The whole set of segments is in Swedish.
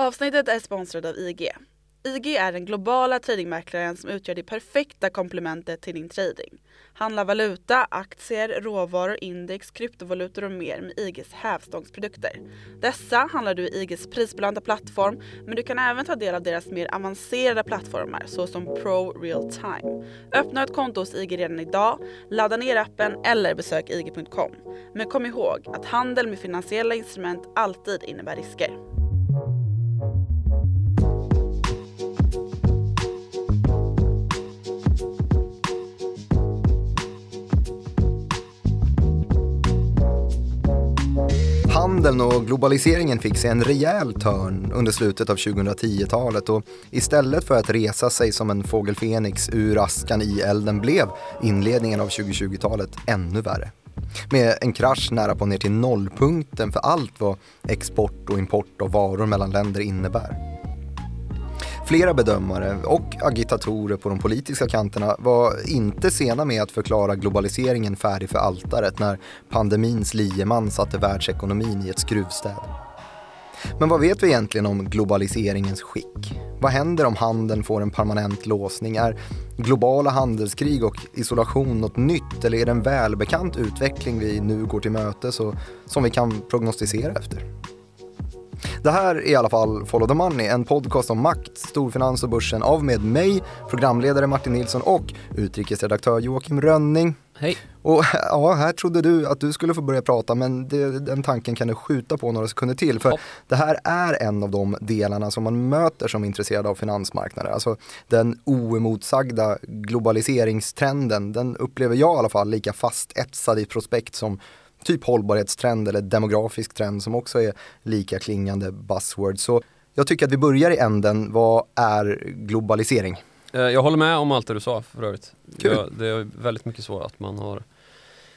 Avsnittet är sponsrat av IG. IG är den globala tradingmäklaren som utgör det perfekta komplementet till din trading. Handla valuta, aktier, råvaror, index, kryptovalutor och mer med IGs hävstångsprodukter. Dessa handlar du i IGs prisbelönta plattform men du kan även ta del av deras mer avancerade plattformar såsom Pro Real Time. Öppna ett konto hos IG redan idag, ladda ner appen eller besök IG.com. Men kom ihåg att handel med finansiella instrument alltid innebär risker. Handeln och globaliseringen fick sig en rejäl törn under slutet av 2010-talet och istället för att resa sig som en fågel Fenix ur askan i elden blev inledningen av 2020-talet ännu värre. Med en krasch nära på ner till nollpunkten för allt vad export och import av varor mellan länder innebär. Flera bedömare och agitatorer på de politiska kanterna var inte sena med att förklara globaliseringen färdig för altaret när pandemins lieman satte världsekonomin i ett skruvstäd. Men vad vet vi egentligen om globaliseringens skick? Vad händer om handeln får en permanent låsning? Är globala handelskrig och isolation något nytt eller är det en välbekant utveckling vi nu går till mötes och som vi kan prognostisera efter? Det här är i alla fall Follow the Money, en podcast om makt, storfinans och börsen av med mig, programledare Martin Nilsson och utrikesredaktör Joakim Rönning. Hej. Och ja, här trodde du att du skulle få börja prata men det, den tanken kan du skjuta på några sekunder till. För Ja. det här är en av de delarna som man möter som intresserad av finansmarknader. Alltså den oemotsagda globaliseringstrenden, den upplever jag i alla fall lika fast etsad i prospekt som typ hållbarhetstrend eller demografisk trend som också är lika klingande buzzwords. Så jag tycker att vi börjar i änden, vad är globalisering? Eh, Jag håller med om allt det du sa för övrigt. Kul. Det är väldigt mycket så att man har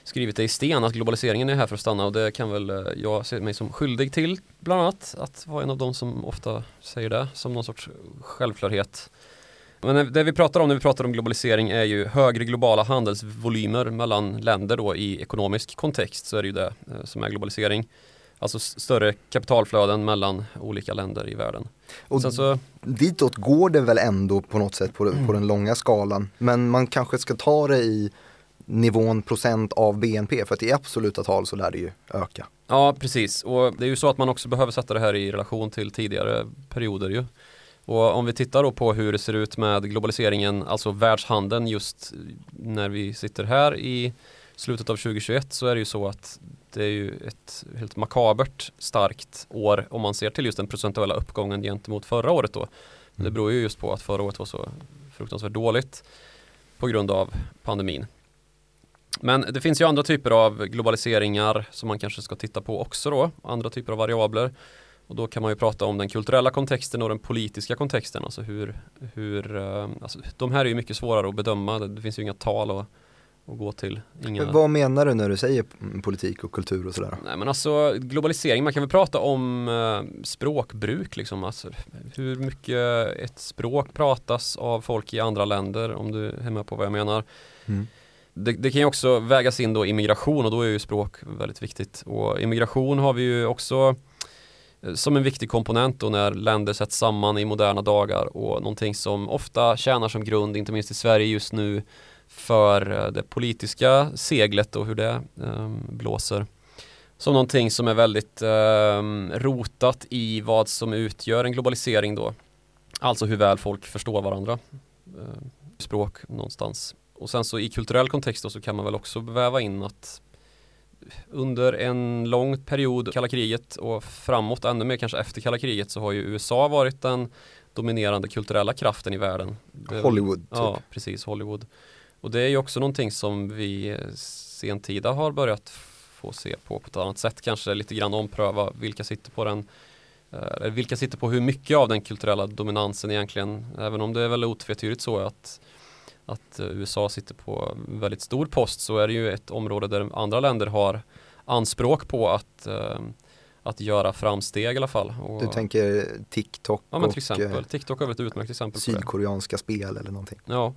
skrivit det i sten att globaliseringen är här för att stanna och det kan väl eh, jag se mig som skyldig till bland annat att vara en av de som ofta säger det som någon sorts självklarhet. Men det vi pratar om när vi pratar om globalisering är ju högre globala handelsvolymer mellan länder då i ekonomisk kontext så är det ju det eh, som är globalisering. Alltså större kapitalflöden mellan olika länder i världen. Och Sen så ditåt går det väl ändå på något sätt på, på den långa skalan. Men man kanske ska ta det i nivån procent av BNP för att i absoluta tal så lär det ju öka. Ja, precis. Och det är ju så att man också behöver sätta det här i relation till tidigare perioder ju. Och om vi tittar då på hur det ser ut med globaliseringen, alltså världshandeln just när vi sitter här i slutet av 2021 så är det ju så att det är ju ett helt makabert starkt år om man ser till just den procentuella uppgången gentemot förra året då. Det beror ju just på att förra året var så fruktansvärt dåligt på grund av pandemin. Men det finns ju andra typer av globaliseringar som man kanske ska titta på också då, andra typer av variabler. Och då kan man ju prata om den kulturella kontexten och den politiska kontexten, alltså hur, hur eh, alltså, de här är ju mycket svårare att bedöma, det, finns ju inga tal att, att gå till. Inga... Vad menar du när du säger politik och kultur och sådär? Nej men alltså globalisering, man kan väl prata om eh, språkbruk liksom. Alltså, hur mycket ett språk pratas av folk i andra länder, om du är med på vad jag menar. Mm. Det, det kan ju också vägas in då immigration och då är ju språk väldigt viktigt. Och immigration har vi ju också Eh, som en viktig komponent då när länder sätts samman i moderna dagar och någonting som ofta tjänar som grund, inte minst i Sverige just nu, för eh, det politiska seglet och hur det eh, blåser. Som någonting som är väldigt eh, rotat i vad som utgör en globalisering då. Alltså hur väl folk förstår varandra. Eh, språk någonstans. Och sen så i kulturell kontext då så kan man väl också väva in att under en lång period, kalla kriget och framåt, ännu mer kanske efter kalla kriget så har ju USA varit den dominerande kulturella kraften i världen. Hollywood typ. Ja, precis, Hollywood. Och det är ju också någonting som vi eh, sentida har börjat få se på på ett annat sätt, kanske lite grann ompröva vilka sitter på den eh, eller vilka sitter på hur mycket av den kulturella dominansen egentligen, även om det är väl otvetydigt så att att eh, USA sitter på väldigt stor post så är det ju ett område där andra länder har anspråk på att, eh, att göra framsteg i alla fall. Och, Du tänker TikTok ja men till och exempel, eh, TikTok är väl ett utmärkt exempel sydkoreanska spel eller någonting. Ja,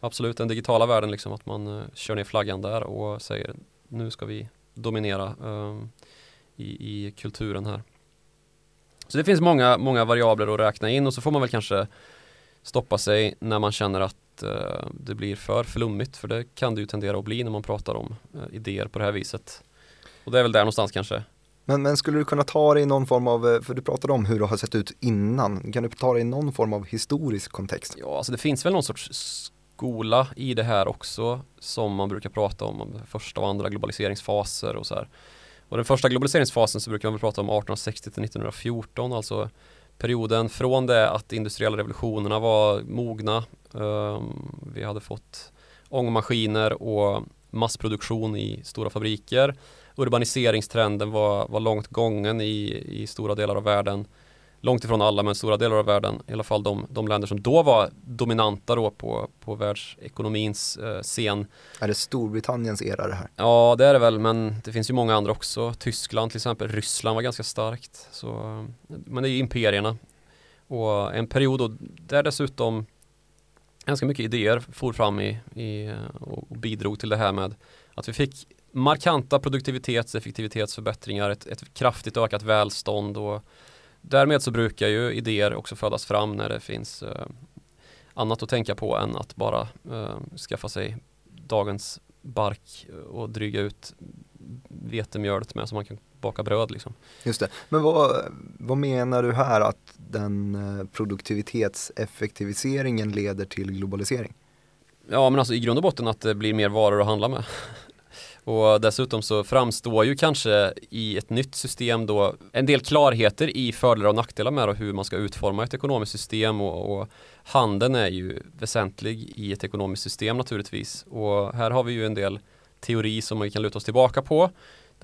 absolut. Den digitala världen, liksom att man kör ner flaggan där och säger nu ska vi dominera ehm, i, i kulturen här. Så det finns många, många variabler att räkna in och så får man väl kanske stoppa sig när man känner att eh, det blir för flummigt för det kan det ju tendera att bli när man pratar om eh, idéer på det här viset. Och det är väl där någonstans kanske. Men, men skulle du kunna ta det i någon form av, eh, för du pratade om hur det har sett ut innan, kan du ta det i någon form av historisk kontext? Ja, alltså det finns väl någon sorts skola i det här också som man brukar prata om, om första och andra globaliseringsfaser och så här. Och den första globaliseringsfasen så brukar man prata om 1860 till 1914, alltså perioden från det att industriella revolutionerna var mogna. Ehm, vi hade fått ångmaskiner och massproduktion i stora fabriker. Urbaniseringstrenden var, var långt gången i, i stora delar av världen långt ifrån alla men stora delar av världen, i alla fall de, de länder som då var dominanta då på, på världsekonomins eh, scen. Är det Storbritanniens era det här? Ja det är det väl men det finns ju många andra också. Tyskland till exempel, Ryssland var ganska starkt. Så, men det är ju imperierna. Och en period då, där dessutom ganska mycket idéer for fram i, i och bidrog till det här med att vi fick markanta produktivitets och effektivitetsförbättringar, ett, ett kraftigt ökat välstånd och därmed så brukar ju idéer också födas fram när det finns eh, annat att tänka på än att bara eh, skaffa sig dagens bark och dryga ut vetemjölet med så man kan baka bröd liksom. Just det, men vad, vad menar du här att den eh, produktivitetseffektiviseringen leder till globalisering? Ja men alltså i grund och botten att det blir mer varor att handla med. Och dessutom så framstår ju kanske i ett nytt system då en del klarheter i fördelar och nackdelar med hur man ska utforma ett ekonomiskt system och, och handeln är ju väsentlig i ett ekonomiskt system naturligtvis. Och här har vi ju en del teori som vi kan luta oss tillbaka på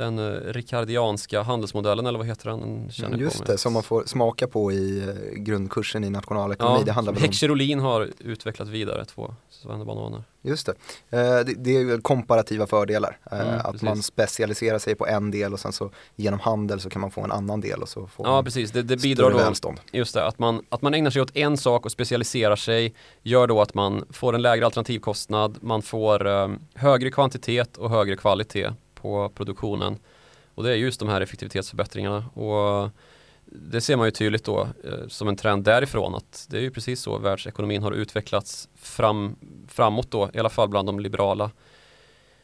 den uh, rikardianska handelsmodellen eller vad heter den? den Just det, som man får smaka på i uh, grundkursen i nationalekonomi. Ja, det handlar om... har utvecklat vidare två svennebananer. Just det. Uh, det, det, är komparativa fördelar. Mm, att precis. man specialiserar sig på en del och sen så genom handel så kan man få en annan del och så får Ja precis, det, det bidrar då, välstånd. Just det, att man, att man ägnar sig åt en sak och specialiserar sig gör då att man får en lägre alternativkostnad, man får um, högre kvantitet och högre kvalitet på produktionen. Och det är just de här effektivitetsförbättringarna. Och det ser man ju tydligt då eh, som en trend därifrån att det är ju precis så världsekonomin har utvecklats fram, framåt då, i alla fall bland de liberala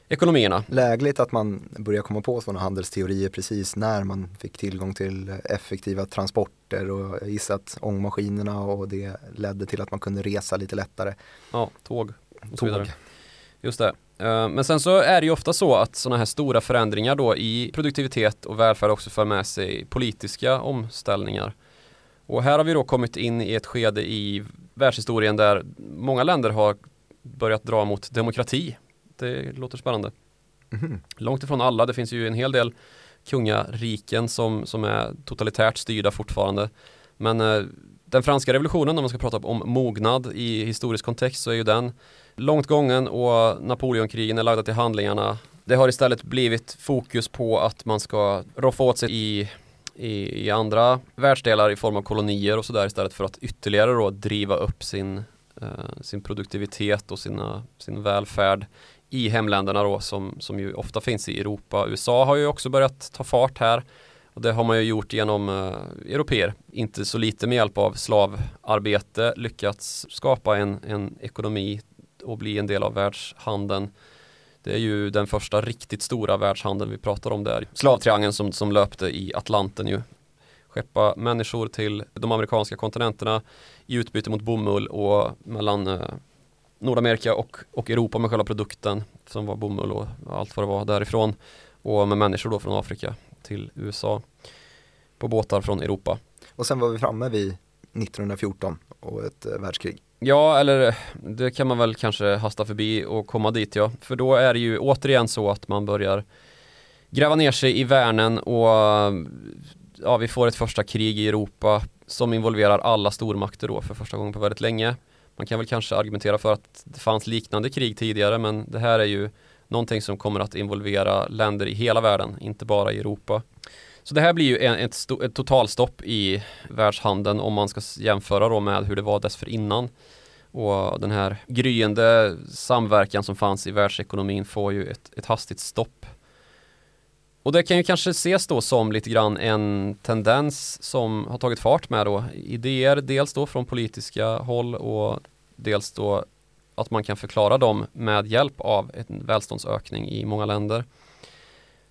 ekonomierna. Lägligt att man börjar komma på sådana handelsteorier precis när man fick tillgång till effektiva transporter och jag gissar att ångmaskinerna och det ledde till att man kunde resa lite lättare. Ja, tåg och så vidare. Just det. Eh, men sen så är det ju ofta så att sådana här stora förändringar då i produktivitet och välfärd också för med sig politiska omställningar. Och här har vi då kommit in i ett skede i världshistorien där många länder har börjat dra mot demokrati. Det låter spännande. Mm. Långt ifrån alla, det finns ju en hel del kungariken som, som är totalitärt styrda fortfarande. Men eh, den franska revolutionen, om man ska prata om mognad i historisk kontext, så är ju den långt gången och Napoleonkrigen är lagda till handlingarna. Det har istället blivit fokus på att man ska roffa åt sig i, i, i andra världsdelar i form av kolonier och sådär istället för att ytterligare då driva upp sin, eh, sin produktivitet och sina, sin välfärd i hemländerna då som, som ju ofta finns i Europa. USA har ju också börjat ta fart här och det har man ju gjort genom eh, europeer, inte så lite med hjälp av slavarbete lyckats skapa en, en ekonomi och bli en del av världshandeln. Det är ju den första riktigt stora världshandeln vi pratar om där. Slavtriangeln som, som löpte i Atlanten ju. Skeppa människor till de amerikanska kontinenterna i utbyte mot bomull och mellan eh, Nordamerika och, och Europa med själva produkten som var bomull och allt vad det var därifrån. Och med människor då från Afrika till USA på båtar från Europa. Och sen var vi framme vid 1914 och ett eh, världskrig. Ja, eller det kan man väl kanske hasta förbi och komma dit ja. För då är det ju återigen så att man börjar gräva ner sig i värnen och ja, vi får ett första krig i Europa som involverar alla stormakter då för första gången på väldigt länge. Man kan väl kanske argumentera för att det fanns liknande krig tidigare men det här är ju någonting som kommer att involvera länder i hela världen, inte bara i Europa. Så det här blir ju ett, ett totalstopp i världshandeln om man ska jämföra då med hur det var dessförinnan. Och den här gryende samverkan som fanns i världsekonomin får ju ett, ett hastigt stopp. Och det kan ju kanske ses då som lite grann en tendens som har tagit fart med då idéer, dels då från politiska håll och dels då att man kan förklara dem med hjälp av en välståndsökning i många länder.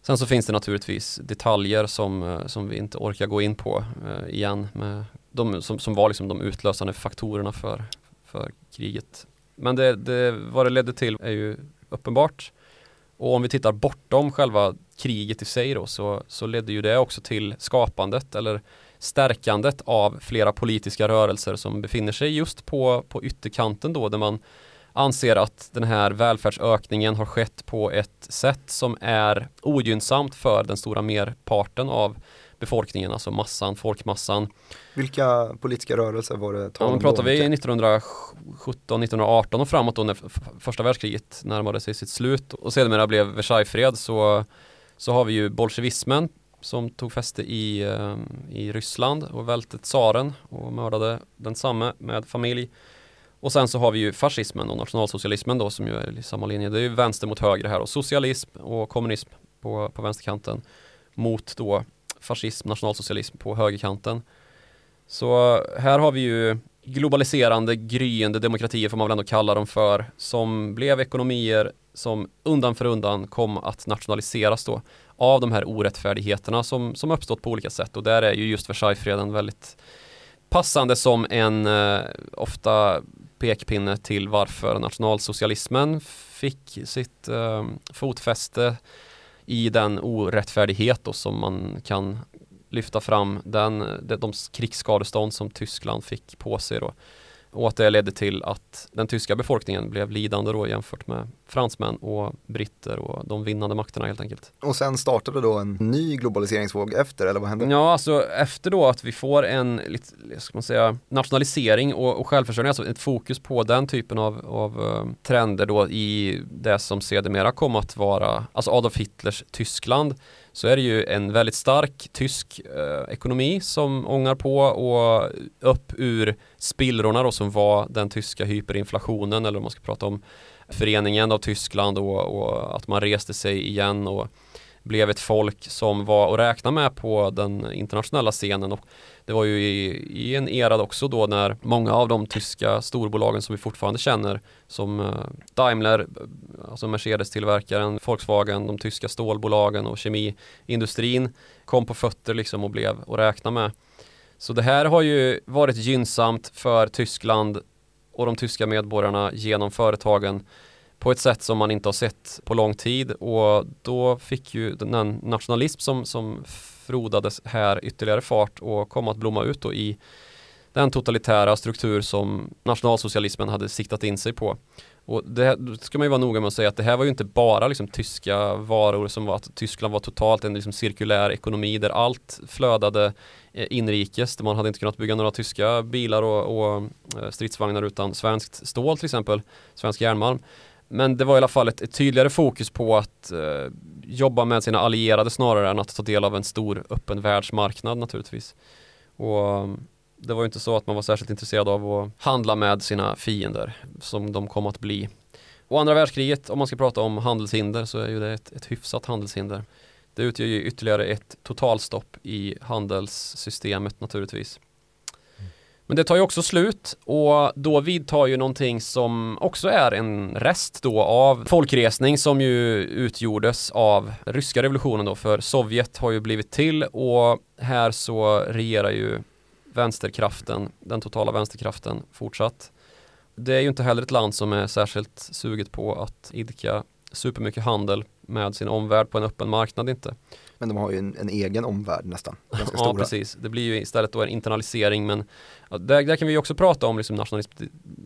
Sen så finns det naturligtvis detaljer som, eh, som vi inte orkar gå in på eh, igen med de, som, som var liksom de utlösande faktorerna för, för kriget. Men det, det, vad det ledde till är ju uppenbart. Och om vi tittar bortom själva kriget i sig då så, så ledde ju det också till skapandet eller stärkandet av flera politiska rörelser som befinner sig just på, på ytterkanten då där man anser att den här välfärdsökningen har skett på ett sätt som är ogynnsamt för den stora merparten av befolkningen, alltså massan, folkmassan. Vilka politiska rörelser var det tal om? Ja, pratar vi 1917, 1918 och framåt då när första världskriget närmade sig sitt slut och sedermera blev Versaillesfred så, så har vi ju bolsjevismen som tog fäste i, eh, i Ryssland och välte tsaren och mördade densamme med familj. Och sen så har vi ju fascismen och nationalsocialismen då som ju är i samma linje. Det är ju vänster mot höger här och socialism och kommunism på, på vänsterkanten mot då fascism, nationalsocialism på högerkanten. Så här har vi ju globaliserande, gryende demokratier får man väl ändå kalla dem för, som blev ekonomier som undan för undan kom att nationaliseras då av de här orättfärdigheterna som, som uppstått på olika sätt och där är ju just Versaillesfreden väldigt passande som en eh, ofta pekpinne till varför nationalsocialismen fick sitt eh, fotfäste i den orättfärdighet då som man kan lyfta fram den, de, de krigsskadestånd som Tyskland fick på sig då och att det ledde till att den tyska befolkningen blev lidande då jämfört med fransmän och britter och de vinnande makterna helt enkelt. Och sen startade då en ny globaliseringsvåg efter eller vad hände? Ja, alltså efter då att vi får en lite, ska man säga, nationalisering och, och självförsörjning, alltså ett fokus på den typen av, av uh, trender då i det som sedermera kom att vara, alltså Adolf Hitlers Tyskland så är det ju en väldigt stark tysk eh, ekonomi som ångar på och upp ur spillrorna då som var den tyska hyperinflationen eller om man ska prata om föreningen av Tyskland och, och att man reste sig igen och blev ett folk som var att räkna med på den internationella scenen och det var ju i, i, en era också då när många av de tyska storbolagen som vi fortfarande känner som eh, Daimler, eh, alltså Mercedes-tillverkaren, Volkswagen, de tyska stålbolagen och kemiindustrin kom på fötter liksom och blev att räkna med. Så det här har ju varit gynnsamt för Tyskland och de tyska medborgarna genom företagen på ett sätt som man inte har sett på lång tid och då fick ju den nationalism som, som frodades här ytterligare fart och kom att blomma ut då i den totalitära struktur som nationalsocialismen hade siktat in sig på. Och det ska man ju vara noga med att säga att det här var ju inte bara liksom tyska varor som var att Tyskland var totalt en liksom cirkulär ekonomi där allt flödade eh, inrikes. Man hade inte kunnat bygga några tyska bilar och, och eh, stridsvagnar utan svenskt stål till exempel, svensk järnmalm. Men det var i alla fall ett, ett tydligare fokus på att eh, jobba med sina allierade snarare än att ta del av en stor öppen världsmarknad naturligtvis. Och mm, det var ju inte så att man var särskilt intresserad av att handla med sina fiender som de kom att bli. Och andra världskriget, om man ska prata om handelshinder så är ju det ett, ett hyfsat handelshinder. Det utgör ju ytterligare ett totalstopp i handelssystemet naturligtvis. Men det tar ju också slut och då vidtar ju någonting som också är en rest då av folkresning som ju utgjordes av ryska revolutionen då för Sovjet har ju blivit till och här så regerar ju vänsterkraften, den totala vänsterkraften fortsatt. Det är ju inte heller ett land som är särskilt suget på att idka supermycket handel med sin omvärld på en öppen marknad inte. Men de har ju en, en egen omvärld nästan. Ja, stora. precis. Det blir ju istället då en internalisering men ja, där, där, kan vi också prata om liksom nationalism,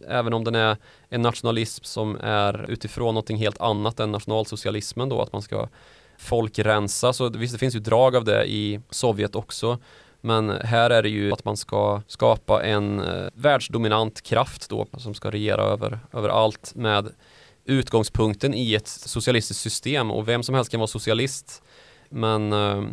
även om den är en nationalism som är utifrån någonting helt annat än nationalsocialismen då, att man ska folkrensa. Så visst, det finns ju drag av det i Sovjet också. Men här är det ju att man ska skapa en eh, världsdominant kraft då som ska regera över, över allt med utgångspunkten i ett socialistiskt system och vem som helst kan vara socialist men eh,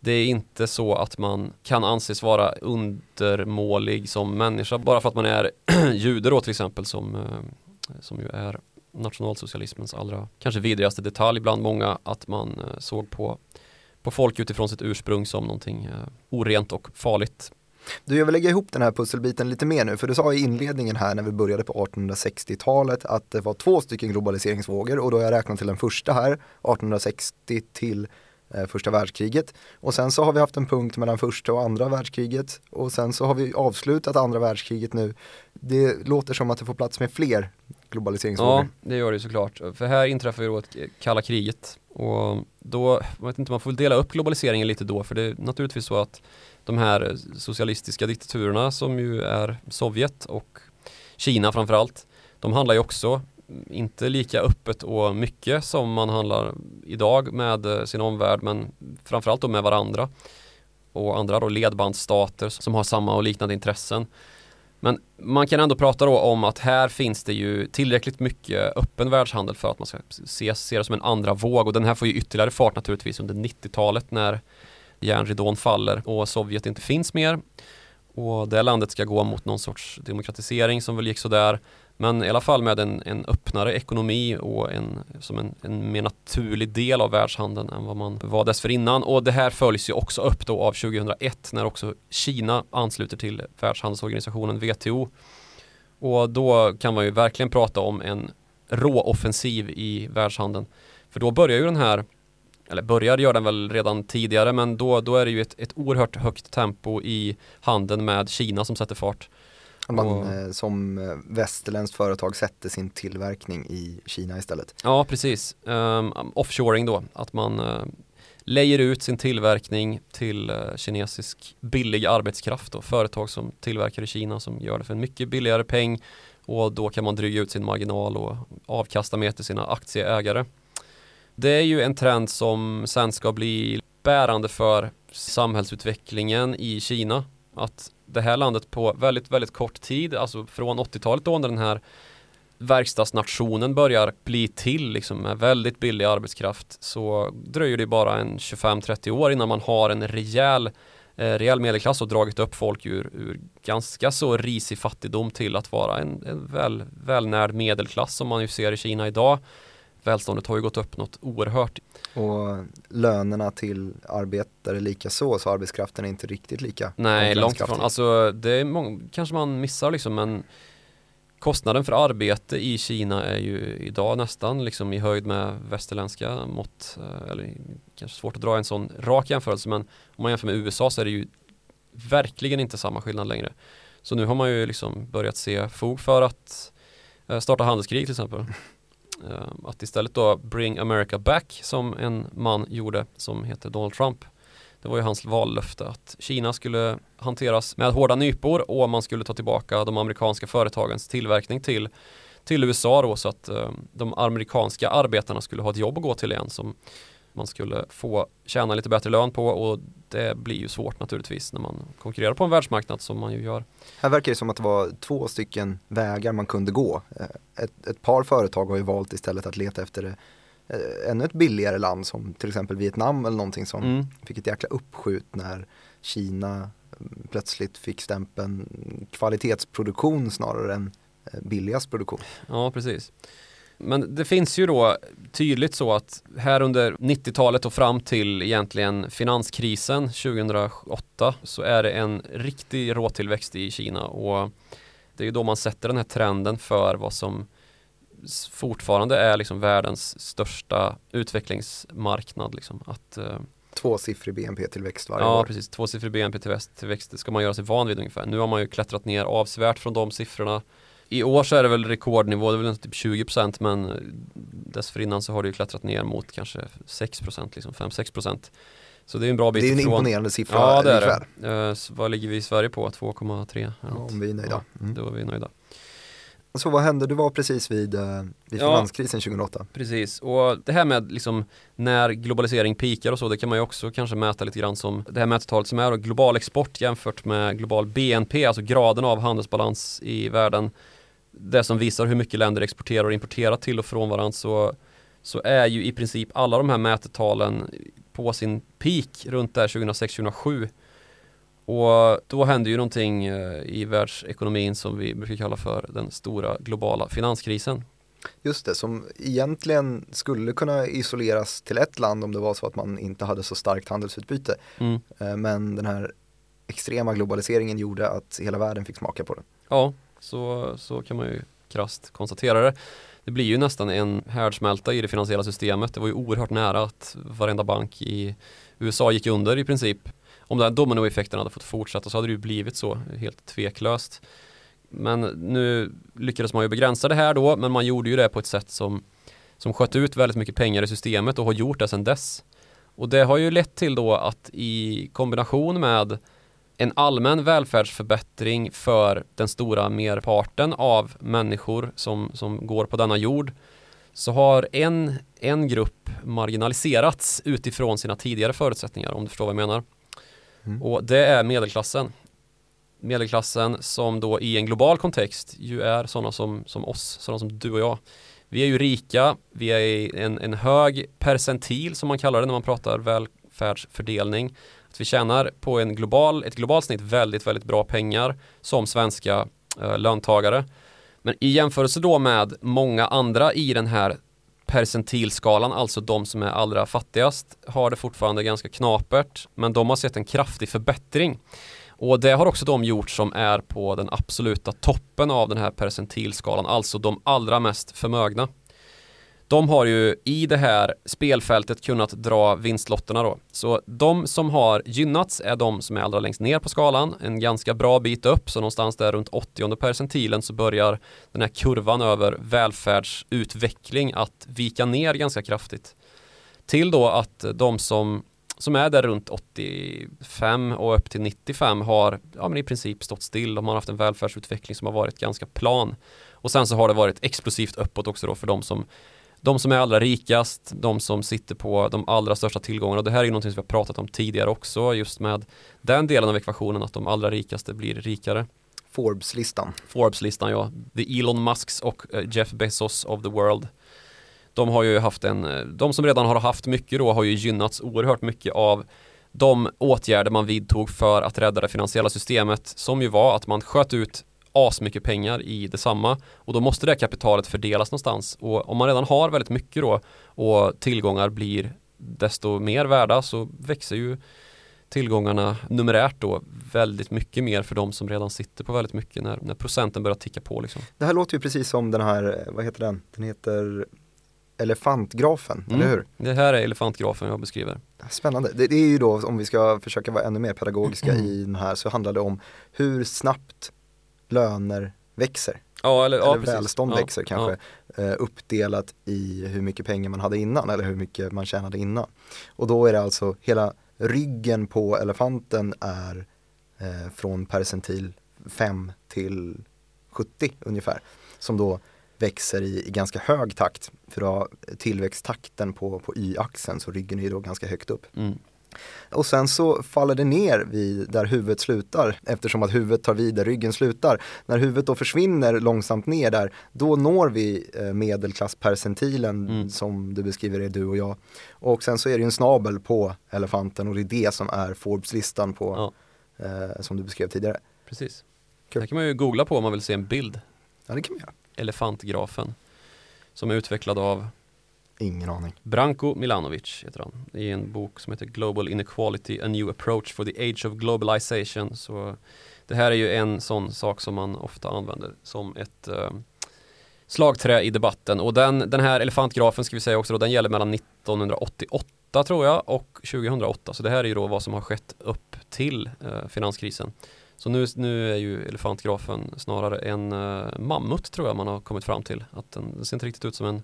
det är inte så att man kan anses vara undermålig som människa bara för att man är jude då till exempel som, eh, som ju är nationalsocialismens allra kanske vidrigaste detalj bland många att man eh, såg på på folk utifrån sitt ursprung som någonting eh, orent och farligt. Du, jag vill lägga ihop den här pusselbiten lite mer nu, för du sa i inledningen här när vi började på 1860-talet att det var två stycken globaliseringsvågor och då har jag räknat till den första här, 1860 till Eh, första världskriget. Och sen så har vi haft en punkt mellan första och andra världskriget och sen så har vi avslutat andra världskriget nu. Det låter som att det får plats med fler globaliseringsfrågor. Ja, det gör det såklart. För här inträffar ju då ett kalla kriget och då, jag vet inte, man får väl dela upp globaliseringen lite då för det är naturligtvis så att de här socialistiska diktaturerna som ju är Sovjet och Kina framförallt, de handlar ju också inte lika öppet och mycket som man handlar idag med eh, sin omvärld men framförallt då med varandra och andra då ledbandsstater som har samma och liknande intressen. Men man kan ändå prata då om att här finns det ju tillräckligt mycket öppen världshandel för att man ska se, se det som en andra våg och den här får ju ytterligare fart naturligtvis under 90-talet när järnridån faller och Sovjet inte finns mer. Och det landet ska gå mot någon sorts demokratisering som väl gick sådär. Men i alla fall med en, en öppnare ekonomi och en, som en, en mer naturlig del av världshandeln än vad man var dessförinnan. Och det här följs ju också upp då av 2001 när också Kina ansluter till Världshandelsorganisationen WTO. Och då kan man ju verkligen prata om en råoffensiv i världshandeln. För då börjar ju den här eller börjar gör den väl redan tidigare men då, då är det ju ett, ett oerhört högt tempo i handeln med Kina som sätter fart. Man och, eh, som eh, västerländskt företag sätter sin tillverkning i Kina istället. Ja, precis. Um, offshoring då, att man uh, lejer ut sin tillverkning till uh, kinesisk billig arbetskraft och företag som tillverkar i Kina som gör det för en mycket billigare peng och då kan man dryga ut sin marginal och avkasta mer till sina aktieägare. Det är ju en trend som sen ska bli bärande för samhällsutvecklingen i Kina. Att det här landet på väldigt, väldigt kort tid, alltså från 80-talet då när den här verkstadsnationen börjar bli till liksom med väldigt billig arbetskraft så dröjer det bara en 25-30 år innan man har en rejäl, eh, rejäl medelklass och dragit upp folk ur, ur ganska så risig fattigdom till att vara en, en väl, välnärd medelklass som man ju ser i Kina idag välståndet har ju gått upp något oerhört. Och lönerna till arbetare lika så, så arbetskraften är inte riktigt lika Nej, långt ifrån. Alltså det är många, kanske man missar liksom men kostnaden för arbete i Kina är ju idag nästan liksom i höjd med västerländska mått. Eh, eller kanske svårt att dra en sån rak jämförelse men om man jämför med USA så är det ju verkligen inte samma skillnad längre. Så nu har man ju liksom börjat se fog för att eh, starta handelskrig till exempel. Eh, att istället då bring America back som en man gjorde som heter Donald Trump. Det var ju hans vallöfte att Kina skulle hanteras med hårda nypor och man skulle ta tillbaka de amerikanska företagens tillverkning till, till USA då så att eh, de amerikanska arbetarna skulle ha ett jobb att gå till igen som man skulle få tjäna lite bättre lön på och det blir ju svårt naturligtvis när man konkurrerar på en världsmarknad som man ju gör. Här verkar det som att det var två stycken vägar man kunde gå. Eh, ett, ett par företag har ju valt istället att leta efter eh, ännu ett billigare land som till exempel Vietnam eller någonting som mm. fick ett jäkla uppskjut när Kina mm, plötsligt fick stämpeln kvalitetsproduktion snarare än eh, billigast produktion. Ja, precis. Men det finns ju då tydligt så att här under 90-talet och fram till egentligen finanskrisen 2008 så är det en riktig råtillväxt i Kina och det är ju då man sätter den här trenden för vad som fortfarande är liksom världens största utvecklingsmarknad. Liksom. Att, eh, Tvåsiffrig BNP-tillväxt varje ja, år. Ja, precis. Tvåsiffrig BNP-tillväxt ska man göra sig van vid ungefär. Nu har man ju klättrat ner avsevärt från de siffrorna i år så är det väl rekordnivå, det är väl typ 20% men dessförinnan så har det ju klättrat ner mot kanske 6% liksom 5-6% Så det är en bra bit Det är en ifrån. imponerande siffra Ja det är det. Uh, vad ligger vi i Sverige på? 2,3? Ja, om vi är nöjda. Ja, mm. Då är vi nöjda. Så vad hände? Du var precis vid, uh, vid finanskrisen 2008. Precis, och det här med liksom när globalisering pikar och så, det kan man ju också kanske mäta lite grann som det här mätetalet som är global export jämfört med global BNP, alltså graden av handelsbalans i världen det som visar hur mycket länder exporterar och importerar till och från varandra så, så är ju i princip alla de här mätetalen på sin peak runt där 2006-2007 och då hände ju någonting eh, i världsekonomin som vi brukar kalla för den stora globala finanskrisen. Just det, som egentligen skulle kunna isoleras till ett land om det var så att man inte hade så starkt handelsutbyte. Mm. Eh, Men den här extrema globaliseringen gjorde att hela världen fick smaka på det. Ja, så, så kan man ju krasst konstatera det. Det blir ju nästan en härdsmälta i det finansiella systemet. Det var ju oerhört nära att varenda bank i USA gick under i princip. Om den här dominoeffekten hade fått fortsätta så hade det ju blivit så, helt tveklöst. Men nu lyckades man ju begränsa det här då, men man gjorde ju det på ett sätt som, som sköt ut väldigt mycket pengar i systemet och har gjort det sedan dess. Och det har ju lett till då att i kombination med en allmän välfärdsförbättring för den stora merparten av människor som, som går på denna jord så har en, en grupp marginaliserats utifrån sina tidigare förutsättningar om du förstår vad jag menar. Mm. Och det är medelklassen. Medelklassen som då i en global kontext ju är sådana som, som oss, sådana som du och jag. Vi är ju rika, vi är i en, en hög percentil som man kallar det när man pratar välfärdsfördelning. Att vi tjänar på en global, ett globalt snitt väldigt, väldigt bra pengar som svenska eh, löntagare. Men i jämförelse då med många andra i den här percentilskalan, alltså de som är allra fattigast, har det fortfarande ganska knapert, men de har sett en kraftig förbättring. Och det har också de gjort som är på den absoluta toppen av den här percentilskalan, alltså de allra mest förmögna. De har ju i det här spelfältet kunnat dra vinstlotterna då. Så de som har gynnats är de som är allra längst ner på skalan, en ganska bra bit upp, så någonstans där runt 80 percentilen så börjar den här kurvan över välfärdsutveckling att vika ner ganska kraftigt. Till då att de som, som är där runt 85 och upp till 95 har ja, men i princip stått still. De har haft en välfärdsutveckling som har varit ganska plan. Och sen så har det varit explosivt uppåt också då för de som de som är allra rikast, de som sitter på de allra största tillgångarna. Det här är ju någonting som vi har pratat om tidigare också, just med den delen av ekvationen att de allra rikaste blir rikare. Forbes-listan. Forbes-listan ja, the Elon Musks och eh, Jeff Bezos of the world. De har ju haft en, eh, de som redan har haft mycket då har ju gynnats oerhört mycket av de åtgärder man vidtog för att rädda det finansiella systemet som ju var att man sköt ut asmycket pengar i detsamma och då måste det kapitalet fördelas någonstans och om man redan har väldigt mycket då och tillgångar blir desto mer värda så växer ju tillgångarna numerärt då väldigt mycket mer för de som redan sitter på väldigt mycket när, när procenten börjar ticka på liksom. Det här låter ju precis som den här, vad heter den? Den heter elefantgrafen, Mm. eller hur? Det här är elefantgrafen jag beskriver. Spännande. Det, det är ju då, om vi ska försöka vara ännu mer pedagogiska i den här, så handlar det om hur snabbt löner växer. Ja, eller, ja, eller precis. välstånd ja, växer kanske. Eh, uppdelat i hur mycket pengar man hade innan eller hur mycket man tjänade innan. Och då är det alltså hela ryggen på elefanten är eh, från percentil 5 till 70 ungefär. Som då växer i, i ganska hög takt. För då tillväxttakten på, på y-axeln så ryggen är ju då ganska högt upp. Ja. Mm. Och sen så faller det ner vid där huvudet slutar eftersom att huvudet tar vid där ryggen slutar. När huvudet då försvinner långsamt ner där, då når vi eh, medelklasspercentilen Mm. som du beskriver är du och jag. Och sen så är det ju en snabel på elefanten och det är det som är Forbes-listan på, Ja. eh, som du beskrev tidigare. Precis. Kul. Det kan man ju googla på om man vill se en bild. Ja det kan man göra. Elefantgrafen. Som är utvecklad av Ingen aning. Branko Milanovic heter han. I en bok som heter Global Inequality, A New Approach for the Age of Globalization. Så det här är ju en sån sak som man ofta använder som ett eh, slagträ i debatten. Och den, den här elefantgrafen ska vi säga också då, den gäller mellan 1988 tror jag och 2008. Så det här är ju då vad som har skett upp till eh, finanskrisen. Så nu, nu är ju elefantgrafen snarare en eh, mammut tror jag man har kommit fram till. Att den, den ser inte riktigt ut som en,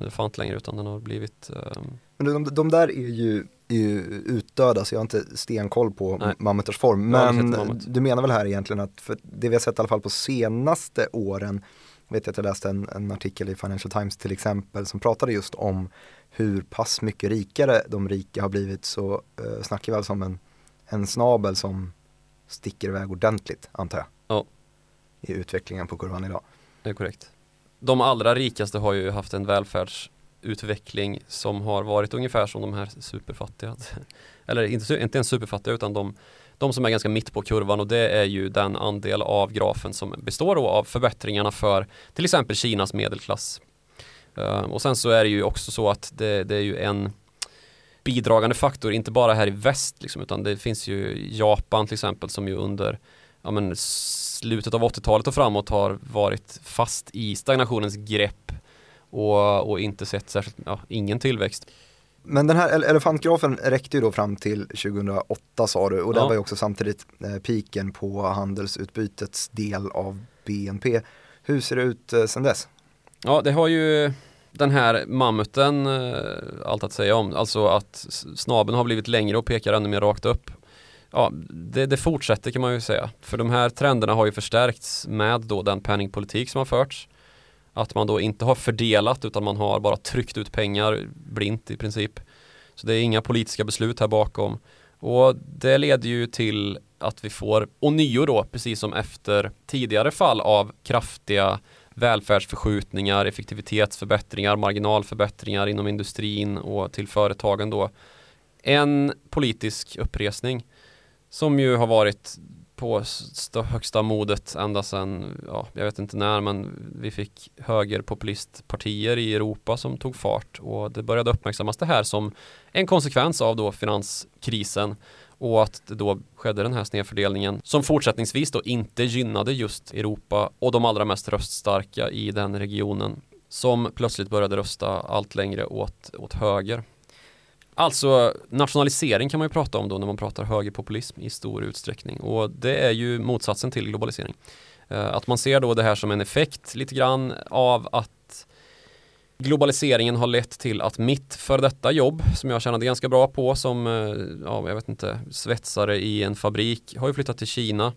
som en elefant längre utan den har blivit eh, Men de, de där är ju, är ju utdöda så jag har inte stenkoll på Nej. mammuters form. Men mammut. du menar väl här egentligen att för det vi har sett i alla fall på senaste åren vet jag att jag läste en, en artikel i Financial Times till exempel som pratade just om hur pass mycket rikare de rika har blivit så uh, snackar vi alltså om en, en snabel som sticker iväg ordentligt antar jag. Ja. I utvecklingen på kurvan idag. Det är korrekt. De allra rikaste har ju haft en välfärdsutveckling som har varit ungefär som de här superfattiga. Eller inte, inte ens superfattiga utan de, de som är ganska mitt på kurvan och det är ju den andel av grafen som består då av förbättringarna för till exempel Kinas medelklass. Ehm, och sen så är det ju också så att det, det, är ju en bidragande faktor, inte bara här i väst liksom, utan det finns ju Japan till exempel som ju under ja, men, slutet av 80-talet och framåt har varit fast i stagnationens grepp och, och inte sett särskilt, ja, ingen tillväxt. Men den här elefantgrafen räckte ju då fram till 2008 sa du och det var ju också samtidigt eh, piken på handelsutbytets del av BNP. Hur ser det ut eh, sedan dess? Ja, det har ju den här mammuten eh, allt att säga om. Alltså att snabeln har blivit längre och pekar ännu mer rakt upp. Ja, det, det, fortsätter kan man ju säga. För de här trenderna har ju förstärkts med då den penningpolitik som har förts. Att man då inte har fördelat utan man har bara tryckt ut pengar blint i princip. Så det är inga politiska beslut här bakom. Och det leder ju till att vi får ånyo då, precis som efter tidigare fall av kraftiga välfärdsförskjutningar, effektivitetsförbättringar, marginalförbättringar inom industrin och till företagen då. En politisk uppresning som ju har varit på högsta modet ända sedan, ja, jag vet inte när, men vi fick högerpopulistpartier i Europa som tog fart och det började uppmärksammas det här som en konsekvens av då finanskrisen och att det då skedde den här snedfördelningen som fortsättningsvis då inte gynnade just Europa och de allra mest röststarka i den regionen som plötsligt började rösta allt längre åt, åt höger. Alltså nationalisering kan man ju prata om då när man pratar högerpopulism i stor utsträckning och det är ju motsatsen till globalisering. Eh, att man ser då det här som en effekt lite grann av att globaliseringen har lett till att mitt för detta jobb som jag tjänade ganska bra på som, eh, ja, jag vet inte, svetsare i en fabrik har ju flyttat till Kina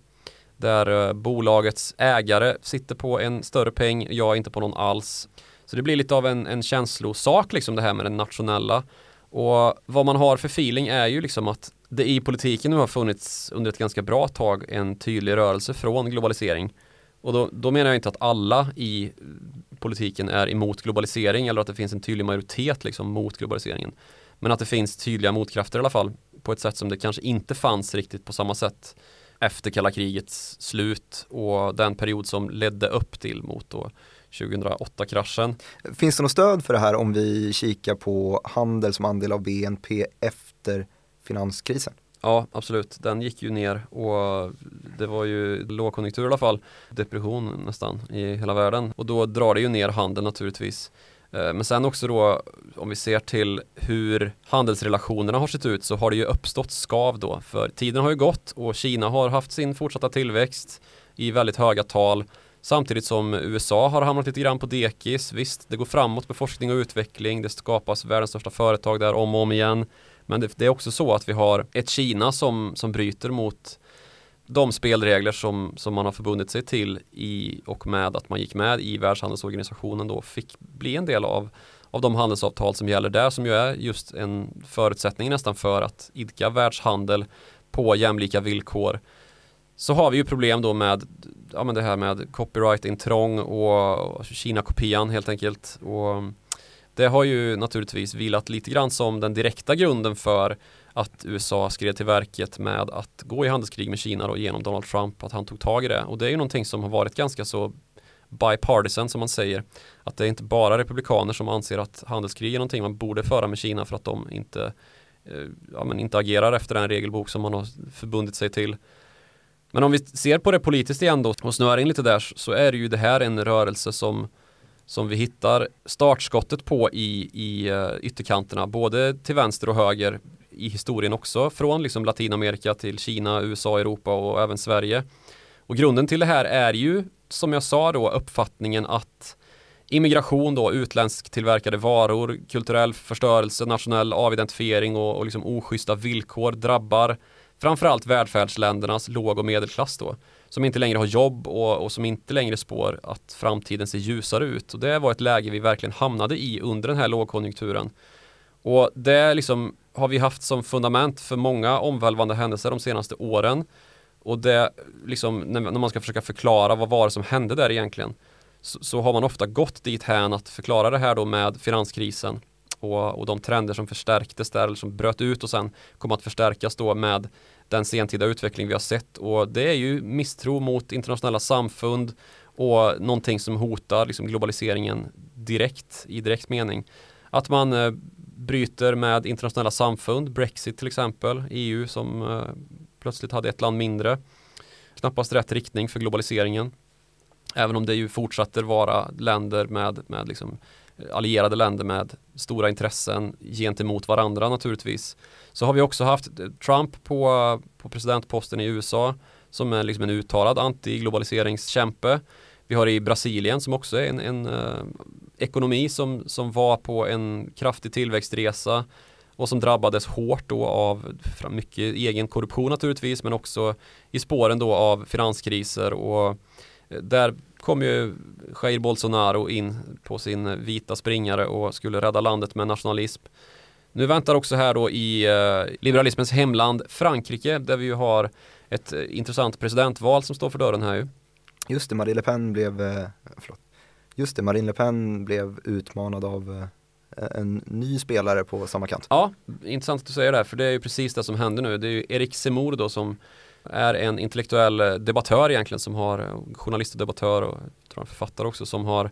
där eh, bolagets ägare sitter på en större peng, jag inte på någon alls. Så det blir lite av en, en känslosak liksom det här med den nationella. Och vad man har för feeling är ju liksom att det i politiken nu har funnits under ett ganska bra tag en tydlig rörelse från globalisering. Och då, då menar jag inte att alla i politiken är emot globalisering eller att det finns en tydlig majoritet liksom mot globaliseringen. Men att det finns tydliga motkrafter i alla fall på ett sätt som det kanske inte fanns riktigt på samma sätt efter kalla krigets slut och den period som ledde upp till mot då 2008-kraschen. Finns det något stöd för det här om vi kikar på handel som andel av BNP efter finanskrisen? Ja, absolut. Den gick ju ner och det var ju lågkonjunktur i alla fall. Depression nästan i hela världen och då drar det ju ner handeln naturligtvis. Eh, men sen också då om vi ser till hur handelsrelationerna har sett ut så har det ju uppstått skav då. För tiden har ju gått och Kina har haft sin fortsatta tillväxt i väldigt höga tal. Samtidigt som USA har hamnat lite grann på dekis. Visst, det går framåt med forskning och utveckling. Det skapas världens största företag där om och om igen. Men det, det, är också så att vi har ett Kina som, som bryter mot de spelregler som, som man har förbundit sig till i och med att man gick med i Världshandelsorganisationen då fick bli en del av, av de handelsavtal som gäller där som ju är just en förutsättning nästan för att idka världshandel på jämlika villkor. Så har vi ju problem då med ja, men det här med copyright-intrång och Kina-kopian helt enkelt. Och mm, det har ju naturligtvis vilat lite grann som den direkta grunden för att USA skrev till verket med att gå i handelskrig med Kina då genom Donald Trump, att han tog tag i det. Och det är ju någonting som har varit ganska så bipartisan som man säger. Att det är inte bara republikaner som anser att handelskrig är någonting man borde föra med Kina för att de inte, eh, ja, men inte agerar efter den regelbok som man har förbundit sig till. Men om vi ser på det politiskt igen då och snöar in lite där så är det ju det här en rörelse som som vi hittar startskottet på i, i eh, ytterkanterna, både till vänster och höger i historien också, från liksom Latinamerika till Kina, USA, Europa och även Sverige. Och grunden till det här är ju, som jag sa då, uppfattningen att immigration då, utländsk tillverkade varor, kulturell förstörelse, nationell avidentifiering och, och liksom oschyssta villkor drabbar framförallt välfärdsländernas låg och medelklass då som inte längre har jobb och, och, som inte längre spår att framtiden ser ljusare ut. Och det var ett läge vi verkligen hamnade i under den här lågkonjunkturen. Och det liksom har vi haft som fundament för många omvälvande händelser de senaste åren. Och det liksom, när, man ska försöka förklara vad var det som hände där egentligen så, så har man ofta gått dit hän att förklara det här då med finanskrisen och, och de trender som förstärktes där eller som bröt ut och sen kom att förstärkas då med den sentida utveckling vi har sett och det är ju misstro mot internationella samfund och någonting som hotar liksom globaliseringen direkt, i direkt mening. Att man eh, bryter med internationella samfund, Brexit till exempel, EU som eh, plötsligt hade ett land mindre. Knappast rätt riktning för globaliseringen. Även om det ju fortsätter vara länder med, med liksom allierade länder med stora intressen gentemot varandra naturligtvis. Så har vi också haft Trump på, på presidentposten i USA som är liksom en uttalad antiglobaliseringskämpe. Vi har i Brasilien som också är en, en eh, ekonomi som, som var på en kraftig tillväxtresa och som drabbades hårt då av mycket egen korruption naturligtvis men också i spåren då av finanskriser och eh, där kom ju Jair Bolsonaro in på sin vita springare och skulle rädda landet med nationalism. Nu väntar också här då i eh, liberalismens hemland Frankrike där vi ju har ett eh, intressant presidentval som står för dörren här ju. Just det, Marine Le Pen blev, eh, förlåt. Just det, Marine Le Pen blev utmanad av en ny spelare på samma kant. Ja, intressant att du säger det, för det är ju precis det som händer nu. Det är ju Erik Zemmour då som är en intellektuell eh, debattör egentligen som har eh, journalist och debattör och tror en författare också som har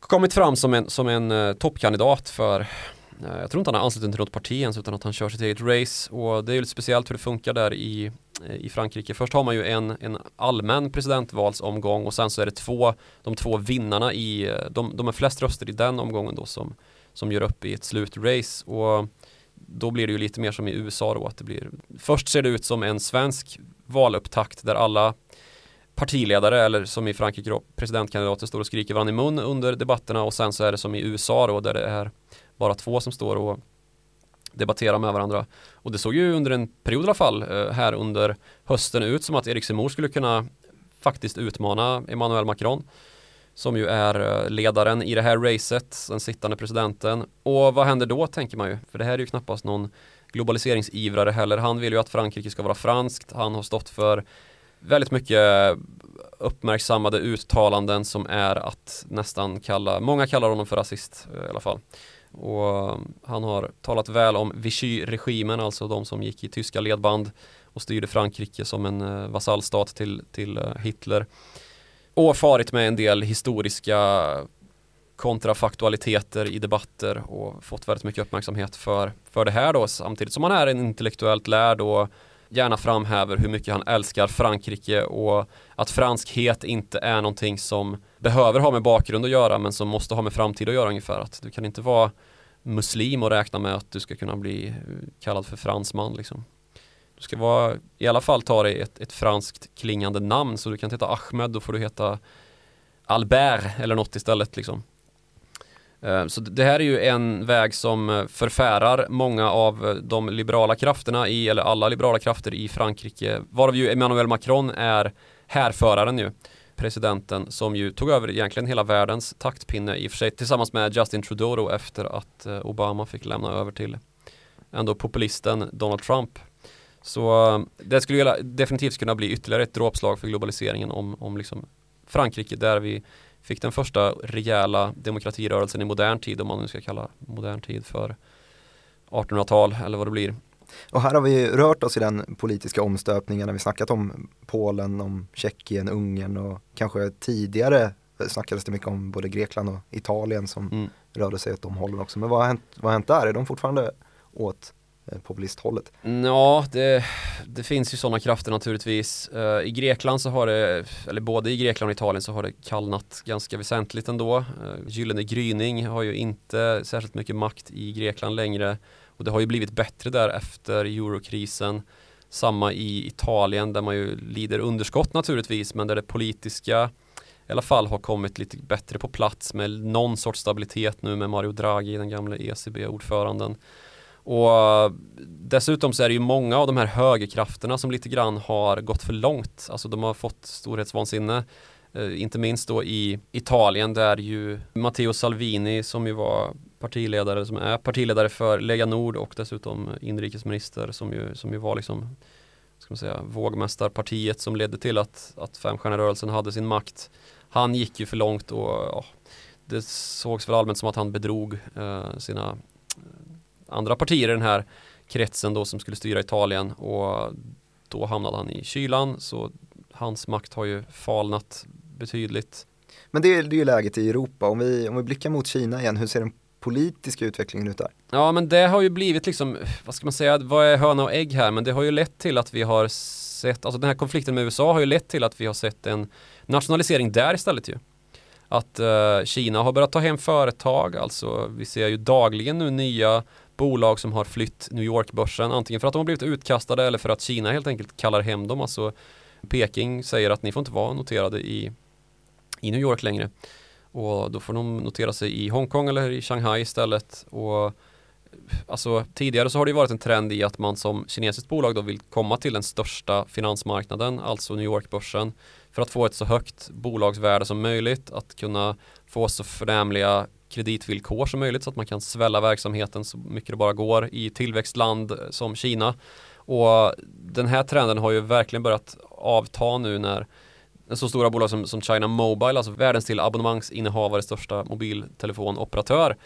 kommit fram som en, som en eh, toppkandidat för uh, jag tror inte han har anslutit till något parti ens utan att han kör sitt eget race och det är ju lite speciellt hur det funkar där i, i Frankrike. Först har man ju en, en allmän presidentvalsomgång och sen så är det två, de två vinnarna i, de, de är flest röster i den omgången då som, som gör upp i ett slutrace och då blir det ju lite mer som i USA då att det blir Först ser det ut som en svensk valupptakt där alla partiledare eller som i Frankrike då, presidentkandidater står och skriker varandra i mun under debatterna och sen så är det som i USA då där det är bara två som står och debatterar med varandra. Och det såg ju under en period i alla fall eh, här under hösten ut som att Erik Zemmour skulle kunna faktiskt utmana Emmanuel Macron som ju är eh, ledaren i det här racet, den sittande presidenten. Och vad händer då tänker man ju, för det här är ju knappast någon globaliseringsivrare heller. Han vill ju att Frankrike ska vara franskt, han har stått för väldigt mycket uppmärksammade uttalanden som är att nästan kalla, många kallar honom för rasist eh, i alla fall. Och eh, han har talat väl om Vichy-regimen, alltså de som gick i tyska ledband och styrde Frankrike som en vasallstat till, till Hitler. Och farit med en del historiska kontrafaktualiteter i debatter och fått väldigt mycket uppmärksamhet för, för det här då samtidigt som han är en intellektuellt lärd och gärna framhäver hur mycket han älskar Frankrike och att franskhet inte är någonting som behöver ha med bakgrund att göra men som måste ha med framtid att göra ungefär. Att du kan inte vara muslim och räkna med att du ska kunna bli kallad för fransman liksom. Du ska vara, i alla fall ta dig ett, ett franskt klingande namn så du kan inte heta Ahmed, då får du heta Albert eller något istället liksom. Eh, så det här är ju en väg som eh, förfärar många av eh, de liberala krafterna i, eller alla liberala krafter i Frankrike, varav ju Emmanuel Macron är härföraren ju presidenten som ju tog över egentligen hela världens taktpinne i och för sig tillsammans med Justin Trudeau då efter att Obama fick lämna över till ändå populisten Donald Trump. Så det skulle definitivt kunna bli ytterligare ett dråpslag för globaliseringen om, om liksom Frankrike där vi fick den första rejäla demokratirörelsen i modern tid, om man nu ska kalla modern tid för 1800-tal eller vad det blir. Och här har vi rört oss i den politiska omstöpningen när vi snackat om Polen, om Tjeckien, Ungern och kanske tidigare snackades det mycket om både Grekland och Italien som mm. rörde sig åt de hållen också. Men vad har hänt, vad har hänt där? Är de fortfarande åt Eh, Eh, populisthållet? Ja, det, det finns ju sådana krafter naturligtvis. Eh, I Grekland så har det, eller både i Grekland och Italien så har det kallnat ganska väsentligt ändå. Eh, gyllene gryning har ju inte särskilt mycket makt i Grekland längre och det har ju blivit bättre där efter eurokrisen. Samma i Italien där man ju lider underskott naturligtvis men där det politiska i alla fall har kommit lite bättre på plats med någon sorts stabilitet nu med Mario Draghi, den gamla ECB-ordföranden. Och dessutom så är det ju många av de här högerkrafterna som lite grann har gått för långt. Alltså de har fått storhetsvansinne. Eh, inte minst då i Italien där ju Matteo Salvini som ju var partiledare, som är partiledare för Lega Nord och dessutom inrikesminister som ju, som ju var liksom ska man säga, vågmästarpartiet som ledde till att, att femstjärnerörelsen hade sin makt. Han gick ju för långt och ja, det sågs väl allmänt som att han bedrog eh, sina andra partier i den här kretsen då som skulle styra Italien och då hamnade han i kylan så hans makt har ju falnat betydligt. Men det är, det är ju läget i Europa. Om vi, om vi blickar mot Kina igen, hur ser den politiska utvecklingen ut där? Ja men det har ju blivit liksom, vad ska man säga, vad är höna och ägg här? Men det har ju lett till att vi har sett, alltså den här konflikten med USA har ju lett till att vi har sett en nationalisering där istället ju. Att uh, Kina har börjat ta hem företag, alltså vi ser ju dagligen nu nya bolag som har flytt New York-börsen, antingen för att de har blivit utkastade eller för att Kina helt enkelt kallar hem dem. Alltså Peking säger att ni får inte vara noterade i, i New York längre. Och då får de notera sig i Hongkong eller i Shanghai istället. Och alltså, tidigare så har det varit en trend i att man som kinesiskt bolag då vill komma till den största finansmarknaden, alltså New York-börsen, för att få ett så högt bolagsvärde som möjligt, att kunna få så förnämliga kreditvillkor som möjligt så att man kan svälla verksamheten så mycket det bara går i tillväxtland eh, som Kina. Och den här trenden har ju verkligen börjat avta nu när så stora bolag som, som China Mobile, alltså världens till abonnemangsinnehavare, största mobiltelefonoperatör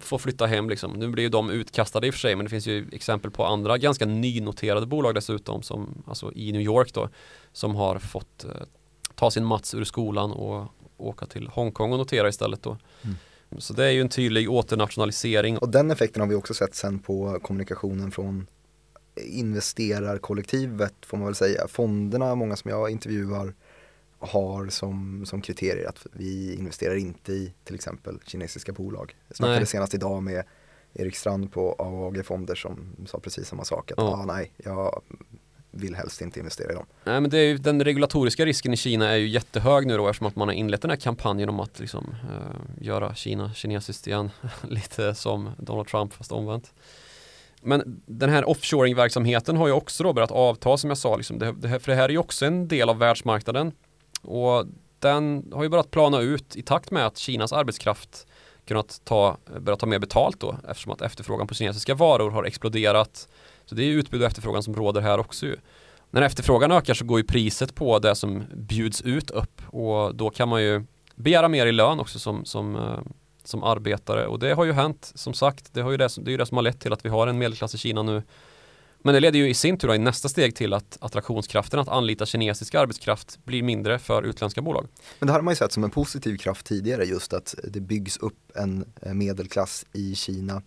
får flytta hem liksom. Nu blir ju de utkastade i och för sig men det finns ju exempel på andra ganska nynoterade bolag dessutom som alltså i New York då som har fått eh, ta sin mats ur skolan och åka till Hongkong och notera istället då. Mm. Så det är ju en tydlig åternationalisering. Och den effekten har vi också sett sen på kommunikationen från investerarkollektivet får man väl säga. Fonderna, många som jag intervjuar har som, som kriterier att vi investerar inte i till exempel kinesiska bolag. Jag snackade senast idag med Erik Strand på AAG Fonder som sa precis samma sak. Att ja. ah, nej, jag vill helst inte investera i dem. Nej men det är ju, den regulatoriska risken i Kina är ju jättehög nu då eftersom att man har inlett den här kampanjen om att liksom, eh, göra Kina kinesiskt igen. Lite som Donald Trump fast omvänt. Men den här offshoring-verksamheten har ju också då börjat avta som jag sa. Liksom. Det, det, för det här är ju också en del av världsmarknaden. Och den har ju börjat plana ut i takt med att Kinas arbetskraft kunnat ta, börjat ta mer betalt då eftersom att efterfrågan på kinesiska varor har exploderat. Så det är utbud och efterfrågan som råder här också ju. När efterfrågan ökar så går ju priset på det som bjuds ut upp och då kan man ju begära mer i lön också som, som, eh, som arbetare och det har ju hänt som sagt. Det, har ju det, det är ju det som har lett till att vi har en medelklass i Kina nu men det leder ju i sin tur i nästa steg till att attraktionskraften att anlita kinesisk arbetskraft blir mindre för utländska bolag. Men det här har man ju sett som en positiv kraft tidigare just att det byggs upp en eh, medelklass i Kina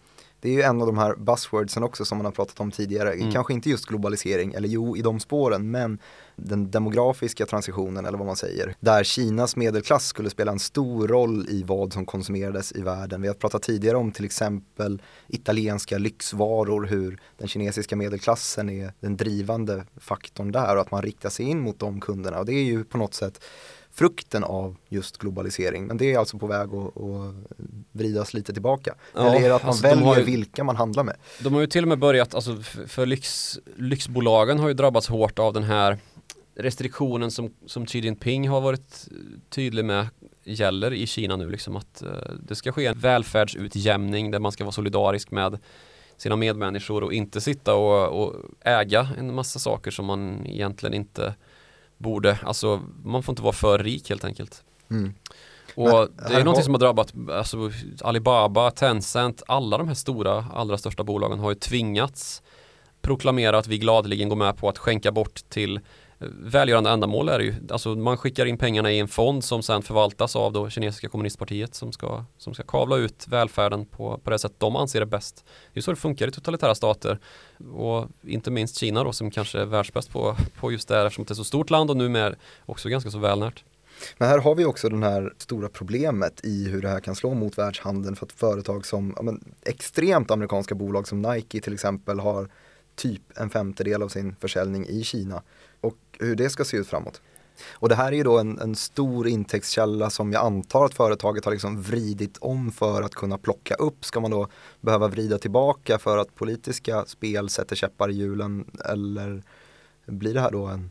det är ju en av de här buzzwordsen också som man har pratat om tidigare. Mm. Kanske inte just globalisering, eller jo i de spåren, men den demografiska transitionen eller vad man säger. Där Kinas medelklass skulle spela en stor roll i vad som konsumerades i världen. Vi har pratat tidigare om till exempel italienska lyxvaror, hur den kinesiska medelklassen är den drivande faktorn där och att man riktar sig in mot de kunderna. Och det är ju på något sätt frukten av just globalisering. Men det är alltså på väg att, att vridas lite tillbaka. Ja, Eller är det att man alltså väljer ju, vilka man handlar med? De har ju till och med börjat, alltså för lyx, lyxbolagen har ju drabbats hårt av den här restriktionen som, som Xi Jinping har varit tydlig med gäller i Kina nu liksom att uh, det ska ske en välfärdsutjämning där man ska vara solidarisk med sina medmänniskor och inte sitta och, och äga en massa saker som man egentligen inte borde, alltså man får inte vara för rik helt enkelt. Mm. Och Men, det är någonting som har drabbat alltså, Alibaba, Tencent, alla de här stora, allra största bolagen har ju tvingats proklamera att vi gladeligen går med på att skänka bort till välgörande ändamål är det ju. Alltså man skickar in pengarna i en fond som sen förvaltas av då kinesiska kommunistpartiet som ska, som ska kavla ut välfärden på, på det sätt de anser är bäst. Det är så det funkar i totalitära stater och inte minst Kina då som kanske är världsbäst på, på just det här eftersom det är så stort land och numera också ganska så välnärt. Men här har vi också det här stora problemet i hur det här kan slå mot världshandeln för att företag som, ja, men, extremt amerikanska bolag som Nike till exempel har typ en femtedel av sin försäljning i Kina och hur det ska se ut framåt. Och det här är ju då en, en, stor intäktskälla som jag antar att företaget har liksom vridit om för att kunna plocka upp. Ska man då behöva vrida tillbaka för att politiska spel sätter käppar i hjulen eller blir det här då en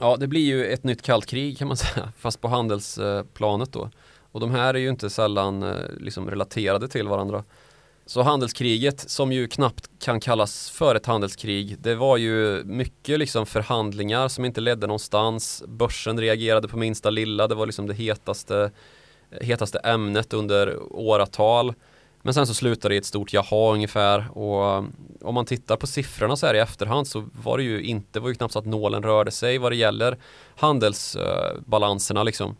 Ja, det blir ju ett nytt kallt krig kan man säga, fast på handelsplanet då. Och de här är ju inte sällan eh, liksom relaterade till varandra. Så handelskriget som ju knappt kan kallas för ett handelskrig det var ju mycket liksom förhandlingar som inte ledde någonstans. Börsen reagerade på minsta lilla det var liksom det hetaste hetaste ämnet under åratal. Men sen så slutade det i ett stort jaha ungefär och om man tittar på siffrorna så här i efterhand så var det ju inte, var ju knappt så att nålen rörde sig vad det gäller handelsbalanserna liksom.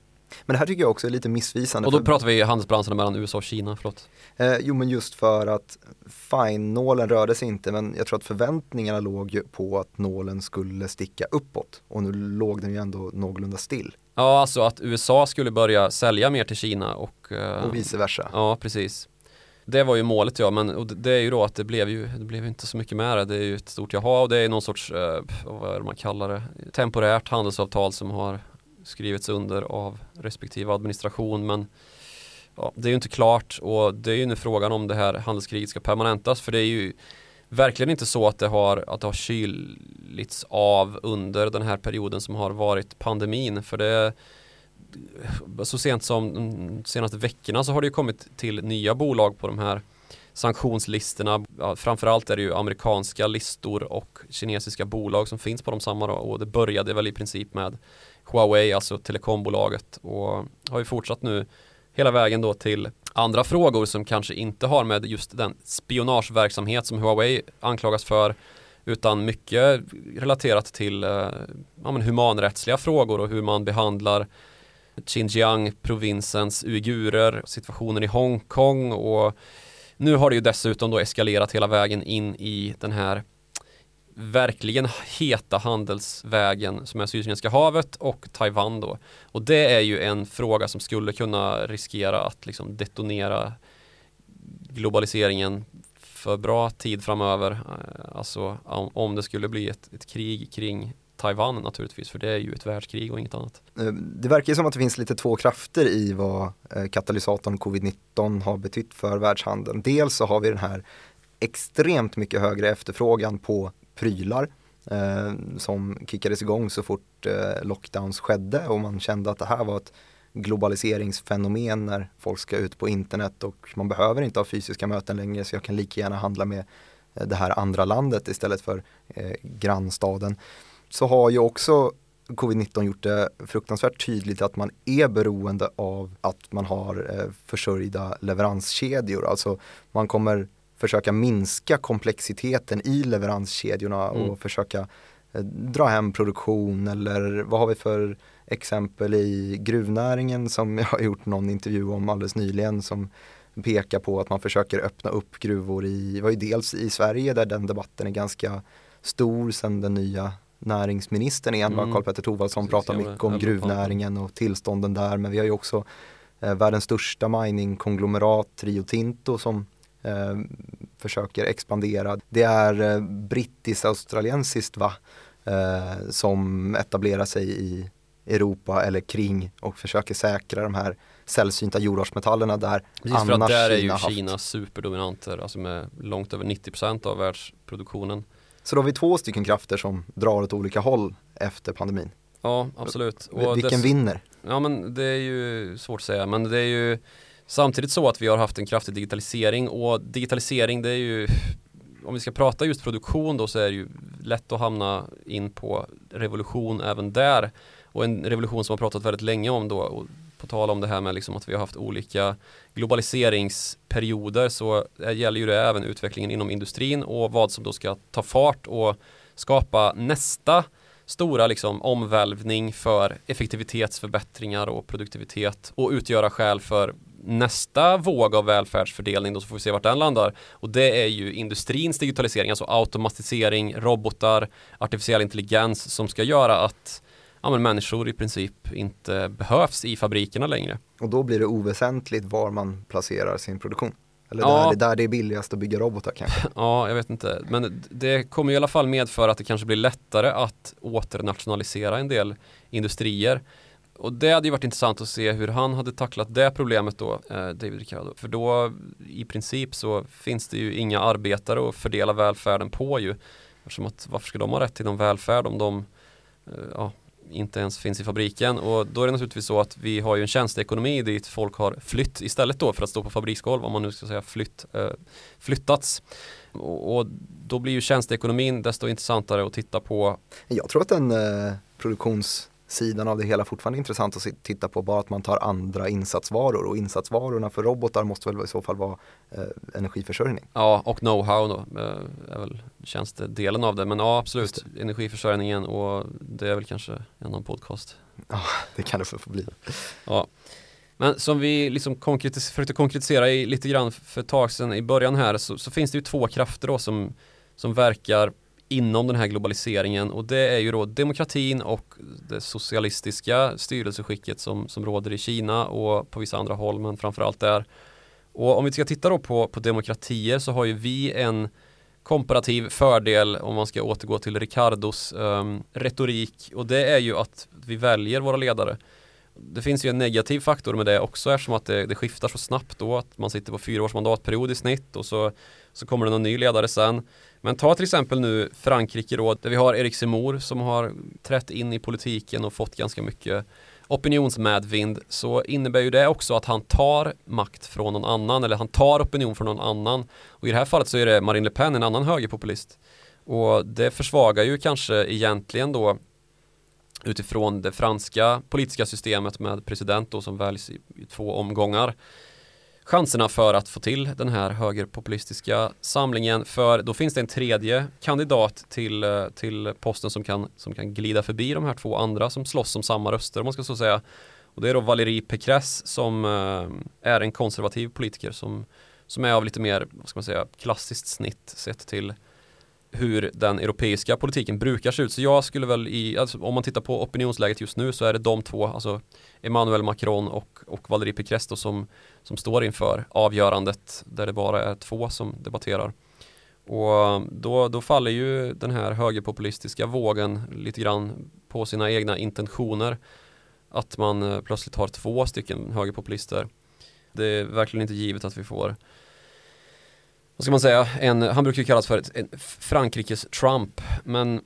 Men det här tycker jag också är lite missvisande. Och då pratar vi handelsbalanserna mellan USA och Kina, förlåt. Eh, jo men just för att fine, nålen rörde sig inte men jag tror att förväntningarna låg ju på att nålen skulle sticka uppåt och nu låg den ju ändå någorlunda still Ja, alltså att USA skulle börja sälja mer till Kina och, eh, och vice versa. Ja, precis. Det var ju målet ja, men och det- är ju då att det blev ju, det blev inte så mycket med det. Det är ju ett stort jaha och det är någon sorts, eh, vad är det man kallar det, temporärt handelsavtal som har skrivits under av respektive administration. Men ja, det är ju inte klart och det är ju nu frågan om det här handelskriget ska permanentas. För det är ju verkligen inte så att det har, att det har kylits av under den här perioden som har varit pandemin. För det så sent som de senaste veckorna så har det ju kommit till nya bolag på de här sanktionslistorna. Ja, framförallt är det ju amerikanska listor och kinesiska bolag som finns på de samma då. och det började väl i princip med Huawei, alltså telekombolaget och har ju fortsatt nu hela vägen då till andra frågor som kanske inte har med just den spionageverksamhet som Huawei anklagas för utan mycket relaterat till eh, ja, men humanrättsliga frågor och hur man behandlar Xinjiang-provinsens uigurer, situationen i Hongkong och nu har det ju dessutom då eskalerat hela vägen in i den här verkligen heta handelsvägen som är Sydkinesiska havet och Taiwan då. Och det är ju en fråga som skulle kunna riskera att liksom detonera globaliseringen för bra tid framöver. Eh, alltså om, det skulle bli ett, ett krig kring Taiwan naturligtvis, för det är ju ett världskrig och inget annat. Eh, det verkar ju som att det finns lite två krafter i vad eh, katalysatorn covid-19 har betytt för världshandeln. Dels så har vi den här extremt mycket högre efterfrågan på prylar eh, som kickades igång så fort eh, lockdowns skedde och man kände att det här var ett globaliseringsfenomen när folk ska ut på internet och man behöver inte ha fysiska möten längre så jag kan lika gärna handla med eh, det här andra landet istället för eh, grannstaden. Så har ju också covid-19 gjort det fruktansvärt tydligt att man är beroende av att man har eh, försörjda leveranskedjor. Alltså man kommer försöka minska komplexiteten i leveranskedjorna och Mm. försöka eh, dra hem produktion eller vad har vi för exempel i gruvnäringen som jag har gjort någon intervju om alldeles nyligen som pekar på att man försöker öppna upp gruvor i, var ju dels i Sverige där den debatten är ganska stor sen den nya näringsministern igen Mm. Karl-Petter Thorwaldsson pratar mycket om gruvnäringen och tillstånden där men vi har ju också eh, världens största miningkonglomerat Rio Tinto som eh, försöker expandera. Det är eh, brittiskt-australiensiskt va? Eh, som etablerar sig i Europa eller kring och försöker säkra de här sällsynta jordartsmetallerna där Precis för att annars där är ju haft. Kina superdominanter, alltså med långt över 90% av världsproduktionen. Så då har vi två stycken krafter som drar åt olika håll efter pandemin. Ja, absolut. Vilken dess- vinner? Ja men det är ju svårt att säga men det är ju samtidigt så att vi har haft en kraftig digitalisering och digitalisering det är ju om vi ska prata just produktion då så är det ju lätt att hamna in på revolution även där. Och en revolution som har pratat väldigt länge om då och på tal om det här med liksom att vi har haft olika globaliseringsperioder så gäller ju det även utvecklingen inom industrin och vad som då ska ta fart och skapa nästa stora liksom omvälvning för effektivitetsförbättringar och produktivitet och utgöra skäl för nästa våg av välfärdsfördelning då så får vi se vart den landar och det är ju industrins digitalisering, alltså automatisering, robotar, artificiell intelligens som ska göra att ja, men människor i princip inte behövs i fabrikerna längre. Och då blir det oväsentligt var man placerar sin produktion. Eller Ja. där, det där det är billigast att bygga robotar kanske. Ja, jag vet inte. Men det kommer i alla fall medföra att det kanske blir lättare att åternationalisera en del industrier. Och det hade ju varit intressant att se hur han hade tacklat det problemet då, eh, David Ricardo. För då i princip så finns det ju inga arbetare att fördela välfärden på ju. Eftersom att varför ska de ha rätt till någon välfärd om de eh, ja, inte ens finns i fabriken och då är det naturligtvis så att vi har ju en tjänsteekonomi dit folk har flytt istället då för att stå på fabriksgolv om man nu ska säga flytt, eh, flyttats. Och, och då blir ju tjänsteekonomin desto intressantare att titta på. Jag tror att den eh, produktionssidan av det hela fortfarande intressant att titta på bara att man tar andra insatsvaror och insatsvarorna för robotar måste väl i så fall vara eh, energiförsörjning. Ja, och know-how då eh, är väl tjänstedelen av det. Men ja, absolut, energiförsörjningen och det är väl kanske en annan podcast. Ja, det kan det få bli. Ja. Men som vi liksom konkretis försökte konkretisera i, lite grann för ett tag sedan i början här så, så finns det ju två krafter då som, som verkar inom den här globaliseringen och det är ju då demokratin och det socialistiska styrelseskicket som, som råder i Kina och på vissa andra håll men framförallt där. Och om vi ska titta då på, på demokratier så har ju vi en komparativ fördel om man ska återgå till Ricardos um, retorik och det är ju att vi väljer våra ledare. Det finns ju en negativ faktor med det också eftersom att det, det skiftar så snabbt då att man sitter på fyra års mandatperiod i snitt och så, så kommer det någon ny ledare sen. Men ta till exempel nu Frankrike då där vi har Erik Zemmour som har trätt in i politiken och fått ganska mycket opinionsmedvind så innebär ju det också att han tar makt från någon annan eller han tar opinion från någon annan. Och i det här fallet så är det Marine Le Pen, en annan högerpopulist. Och det försvagar ju kanske egentligen då utifrån det franska politiska systemet med president då som väljs i, i två omgångar chanserna för att få till den här högerpopulistiska samlingen för då finns det en tredje kandidat till, eh, till posten som kan, som kan glida förbi de här två andra som slåss om samma röster om man ska så säga. Och det är då Valérie Pécresse som eh, är en konservativ politiker som, som är av lite mer, vad ska man säga, klassiskt snitt sett till hur den europeiska politiken brukar se ut. Så jag skulle väl i, alltså, om man tittar på opinionsläget just nu så är det de två, alltså Emmanuel Macron och, och Valérie Pécresse som, som står inför avgörandet där det bara är två som debatterar. Och eh, då, då faller ju den här högerpopulistiska vågen lite grann på sina egna intentioner. Att man eh, plötsligt har två stycken högerpopulister. Det är verkligen inte givet att vi får vad ska man säga, en, han brukar ju kallas för ett, en Frankrikes Trump. Men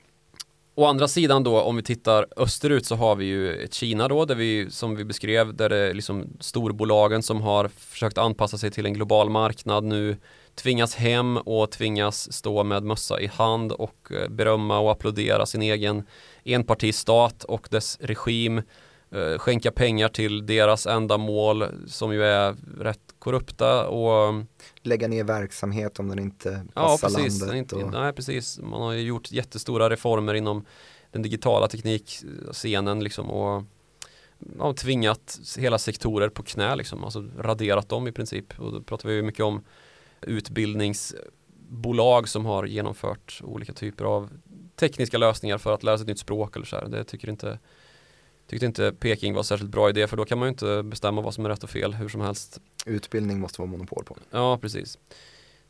å andra sidan då om vi tittar österut så har vi ju ett Kina då där vi som vi beskrev där det är liksom storbolagen som har försökt anpassa sig till en global marknad nu tvingas hem och tvingas stå med mössa i hand och eh, berömma och applådera sin egen enpartistat och dess regim skänka pengar till deras ändamål som ju är rätt korrupta och lägga ner verksamhet om den inte passar ja, precis, landet. Inte, och... Nej, precis. Man har ju gjort jättestora reformer inom den digitala teknikscenen liksom och ja, tvingat hela sektorer på knä liksom, alltså raderat dem i princip. Och då pratar vi mycket om utbildningsbolag som har genomfört olika typer av tekniska lösningar för att lära sig ett nytt språk eller så här. Det tycker inte Tyckte inte Peking var särskilt bra idé för då kan man ju inte bestämma vad som är rätt och fel hur som helst. Utbildning måste vara monopol på. Ja, precis.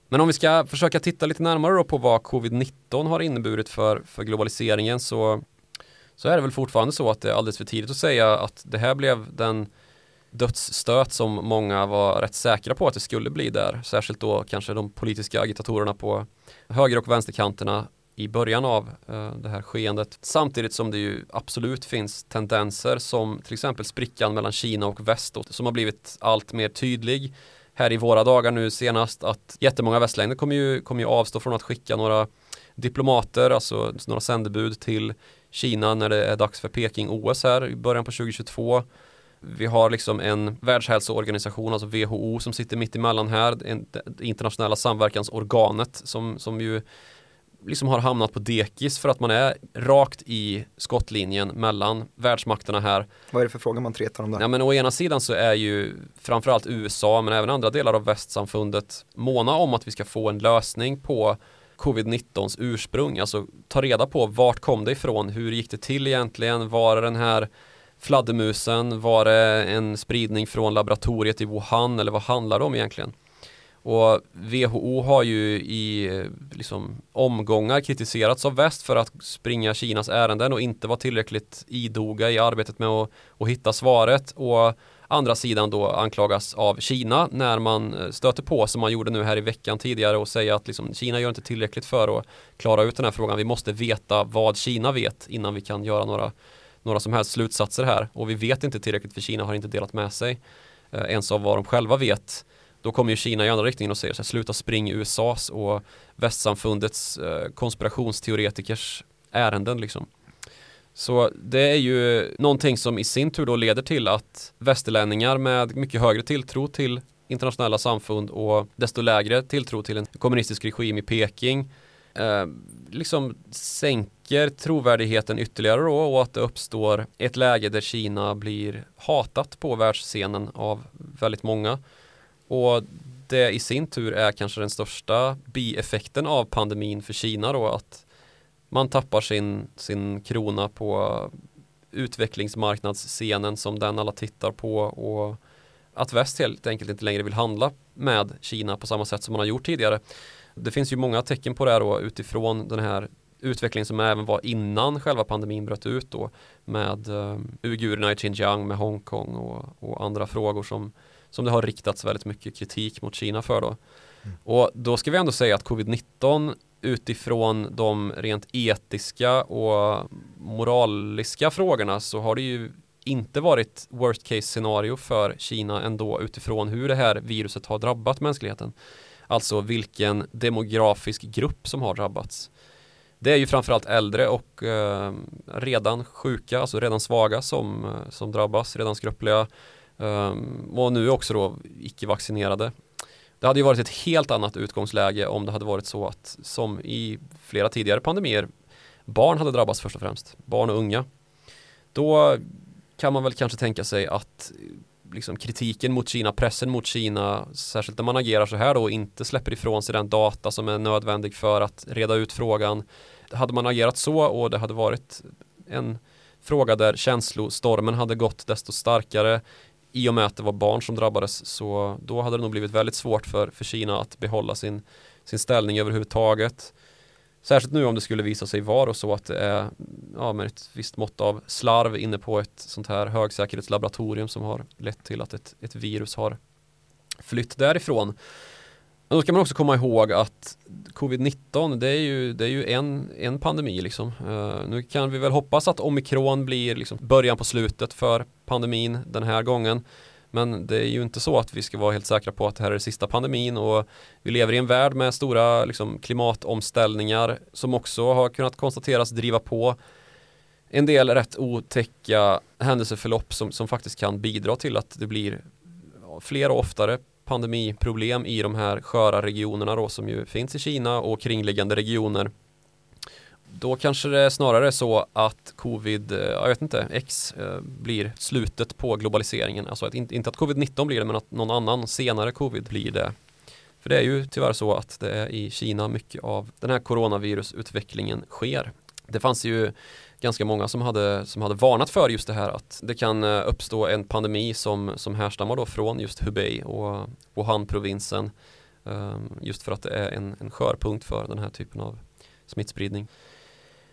Men om vi ska försöka titta lite närmare då på vad covid-19 har inneburit för, för globaliseringen så, så är det väl fortfarande så att det är alldeles för tidigt att säga att det här blev den dödsstöt som många var rätt säkra på att det skulle bli där. Särskilt då kanske de politiska agitatorerna på höger och vänsterkanterna i början av eh, det här skeendet. Samtidigt som det ju absolut finns tendenser som till exempel sprickan mellan Kina och väst som har blivit allt mer tydlig här i våra dagar nu senast att jättemånga västländer kommer ju, kommer ju avstå från att skicka några diplomater, alltså några sändebud till Kina när det är dags för Peking-OS här i början på 2022. Vi har liksom en världshälsoorganisation, alltså WHO, som sitter mitt emellan här, det internationella samverkansorganet som, som ju liksom har hamnat på dekis för att man är rakt i skottlinjen mellan världsmakterna här. Vad är det för fråga man tretar om där? Ja, men å ena sidan så är ju framförallt USA men även andra delar av västsamfundet måna om att vi ska få en lösning på covid-19s ursprung, alltså ta reda på vart kom det ifrån, hur gick det till egentligen, var den här fladdermusen, var det en spridning från laboratoriet i Wuhan eller vad handlar det om egentligen? Och WHO har ju i eh, liksom, omgångar kritiserats av väst för att springa Kinas ärenden och inte vara tillräckligt idoga i arbetet med att, att hitta svaret. Och andra sidan då anklagas av Kina när man eh, stöter på som man gjorde nu här i veckan tidigare och säger att liksom, Kina gör inte tillräckligt för att klara ut den här frågan. Vi måste veta vad Kina vet innan vi kan göra några, några som helst slutsatser här. Och vi vet inte tillräckligt för Kina har inte delat med sig eh, ens av vad de själva vet. Då kommer ju Kina i andra riktningen och säger så här, sluta spring USAs och västsamfundets eh, konspirationsteoretikers ärenden liksom. Så det är ju någonting som i sin tur då leder till att västerlänningar med mycket högre tilltro till internationella samfund och desto lägre tilltro till en kommunistisk regim i Peking eh, liksom sänker trovärdigheten ytterligare då och att det uppstår ett läge där Kina blir hatat på världsscenen av väldigt många. Och det i sin tur är kanske den största bieffekten av pandemin för Kina då att man tappar sin, sin krona på utvecklingsmarknadsscenen som den alla tittar på och att väst helt enkelt inte längre vill handla med Kina på samma sätt som man har gjort tidigare. Det finns ju många tecken på det här då utifrån den här utvecklingen som även var innan själva pandemin bröt ut då med um, uigurerna i Xinjiang med Hongkong och, och, andra frågor som, som det har riktats väldigt mycket kritik mot Kina för då. Mm. Och då ska vi ändå säga att covid-19 utifrån de rent etiska och moraliska frågorna så har det ju inte varit worst case scenario för Kina ändå utifrån hur det här viruset har drabbat mänskligheten. Alltså vilken demografisk grupp som har drabbats. Det är ju framförallt äldre och eh, redan sjuka, alltså redan svaga som, eh, som drabbas, redan skröpliga Ehm, och nu också då icke-vaccinerade. Det hade ju varit ett helt annat utgångsläge om det hade varit så att som i flera tidigare pandemier barn hade drabbats först och främst, barn och unga. Då kan man väl kanske tänka sig att liksom kritiken mot Kina, pressen mot Kina, särskilt när man agerar så här då och inte släpper ifrån sig den data som är nödvändig för att reda ut frågan. Hade man agerat så och det hade varit en fråga där känslostormen hade gått desto starkare i och med att det var barn som drabbades så då hade det nog blivit väldigt svårt för, för Kina att behålla sin, sin ställning överhuvudtaget. Särskilt nu om det skulle visa sig vara så att det är ja, med ett visst mått av slarv inne på ett sånt här högsäkerhetslaboratorium som har lett till att ett, ett virus har flytt därifrån. Men då ska man också komma ihåg att covid-19 det är ju, det är ju en, en pandemi liksom. Uh, nu kan vi väl hoppas att omikron blir liksom början på slutet för pandemin den här gången. Men det är ju inte så att vi ska vara helt säkra på att det här är sista pandemin och vi lever i en värld med stora liksom, klimatomställningar som också har kunnat konstateras driva på en del rätt otäcka händelseförlopp som, som faktiskt kan bidra till att det blir fler och oftare pandemiproblem i de här sköra regionerna då som ju finns i Kina och kringliggande regioner då kanske det är snarare så att covid, eh, jag vet inte, X eh, blir slutet på globaliseringen. Alltså att inte att covid-19 blir det men att någon annan senare covid blir det. För det är ju tyvärr så att det är i Kina mycket av den här coronavirusutvecklingen sker. Det fanns ju ganska många som hade, som hade varnat för just det här att det kan eh, uppstå en pandemi som, som härstammar då från just Hubei och Wuhan-provinsen. Ehm, just för att det är en, en skörpunkt för den här typen av smittspridning.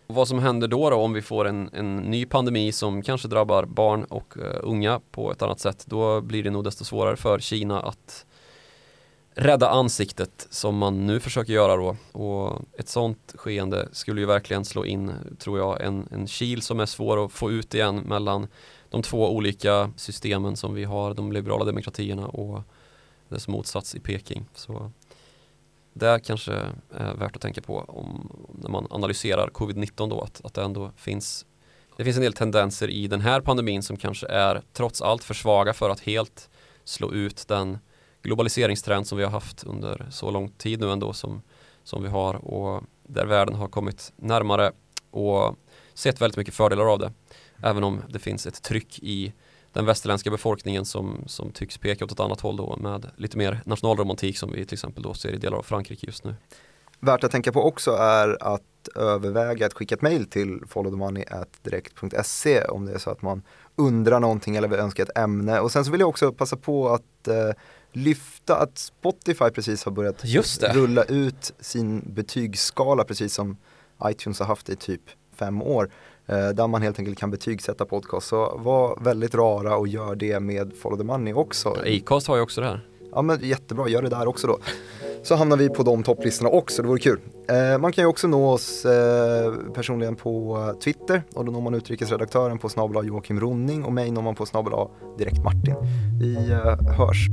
Vad som händer då, då om vi får en, en ny pandemi som kanske drabbar barn och uh, unga på ett annat sätt, då blir det nog desto svårare för Kina att rädda ansiktet som man nu försöker göra då. Och ett sånt skeende skulle ju verkligen slå in, tror jag, en, en kil som är svår att få ut igen mellan de två olika systemen som vi har, de liberala demokratierna och dess motsats i Peking. Så det kanske är värt att tänka på om, när man analyserar covid-19 då att, att det ändå finns det finns en del tendenser i den här pandemin som kanske är trots allt för svaga för att helt slå ut den globaliseringstrend som vi har haft under så lång tid nu ändå som, som vi har och där världen har kommit närmare och sett väldigt mycket fördelar av det. Även om det finns ett tryck i den västerländska befolkningen som, som tycks peka åt ett annat håll då med lite mer nationalromantik som vi till exempel då ser i delar av Frankrike just nu. Värt att tänka på också är att överväga att skicka ett mejl till followthemoney.direkt.se om det är så att man undrar någonting eller vill önska ett ämne. Och sen så vill jag också passa på att eh, lyfta att Spotify precis har börjat rulla ut sin betygsskala precis som iTunes har haft i typ fem år. Eh, där man helt enkelt kan betygsätta podcast. Så var väldigt rara och gör det med Follow the Money också. Acast har ju också det här. Ja men jättebra, gör det där också då. Så hamnar vi på de topplistorna också, det vore kul. Eh, man kan ju också nå oss eh, personligen på Twitter och då når man utrikesredaktören på snabel Joakim Ronning och mig når man på snabel direkt Martin. Vi eh, hörs.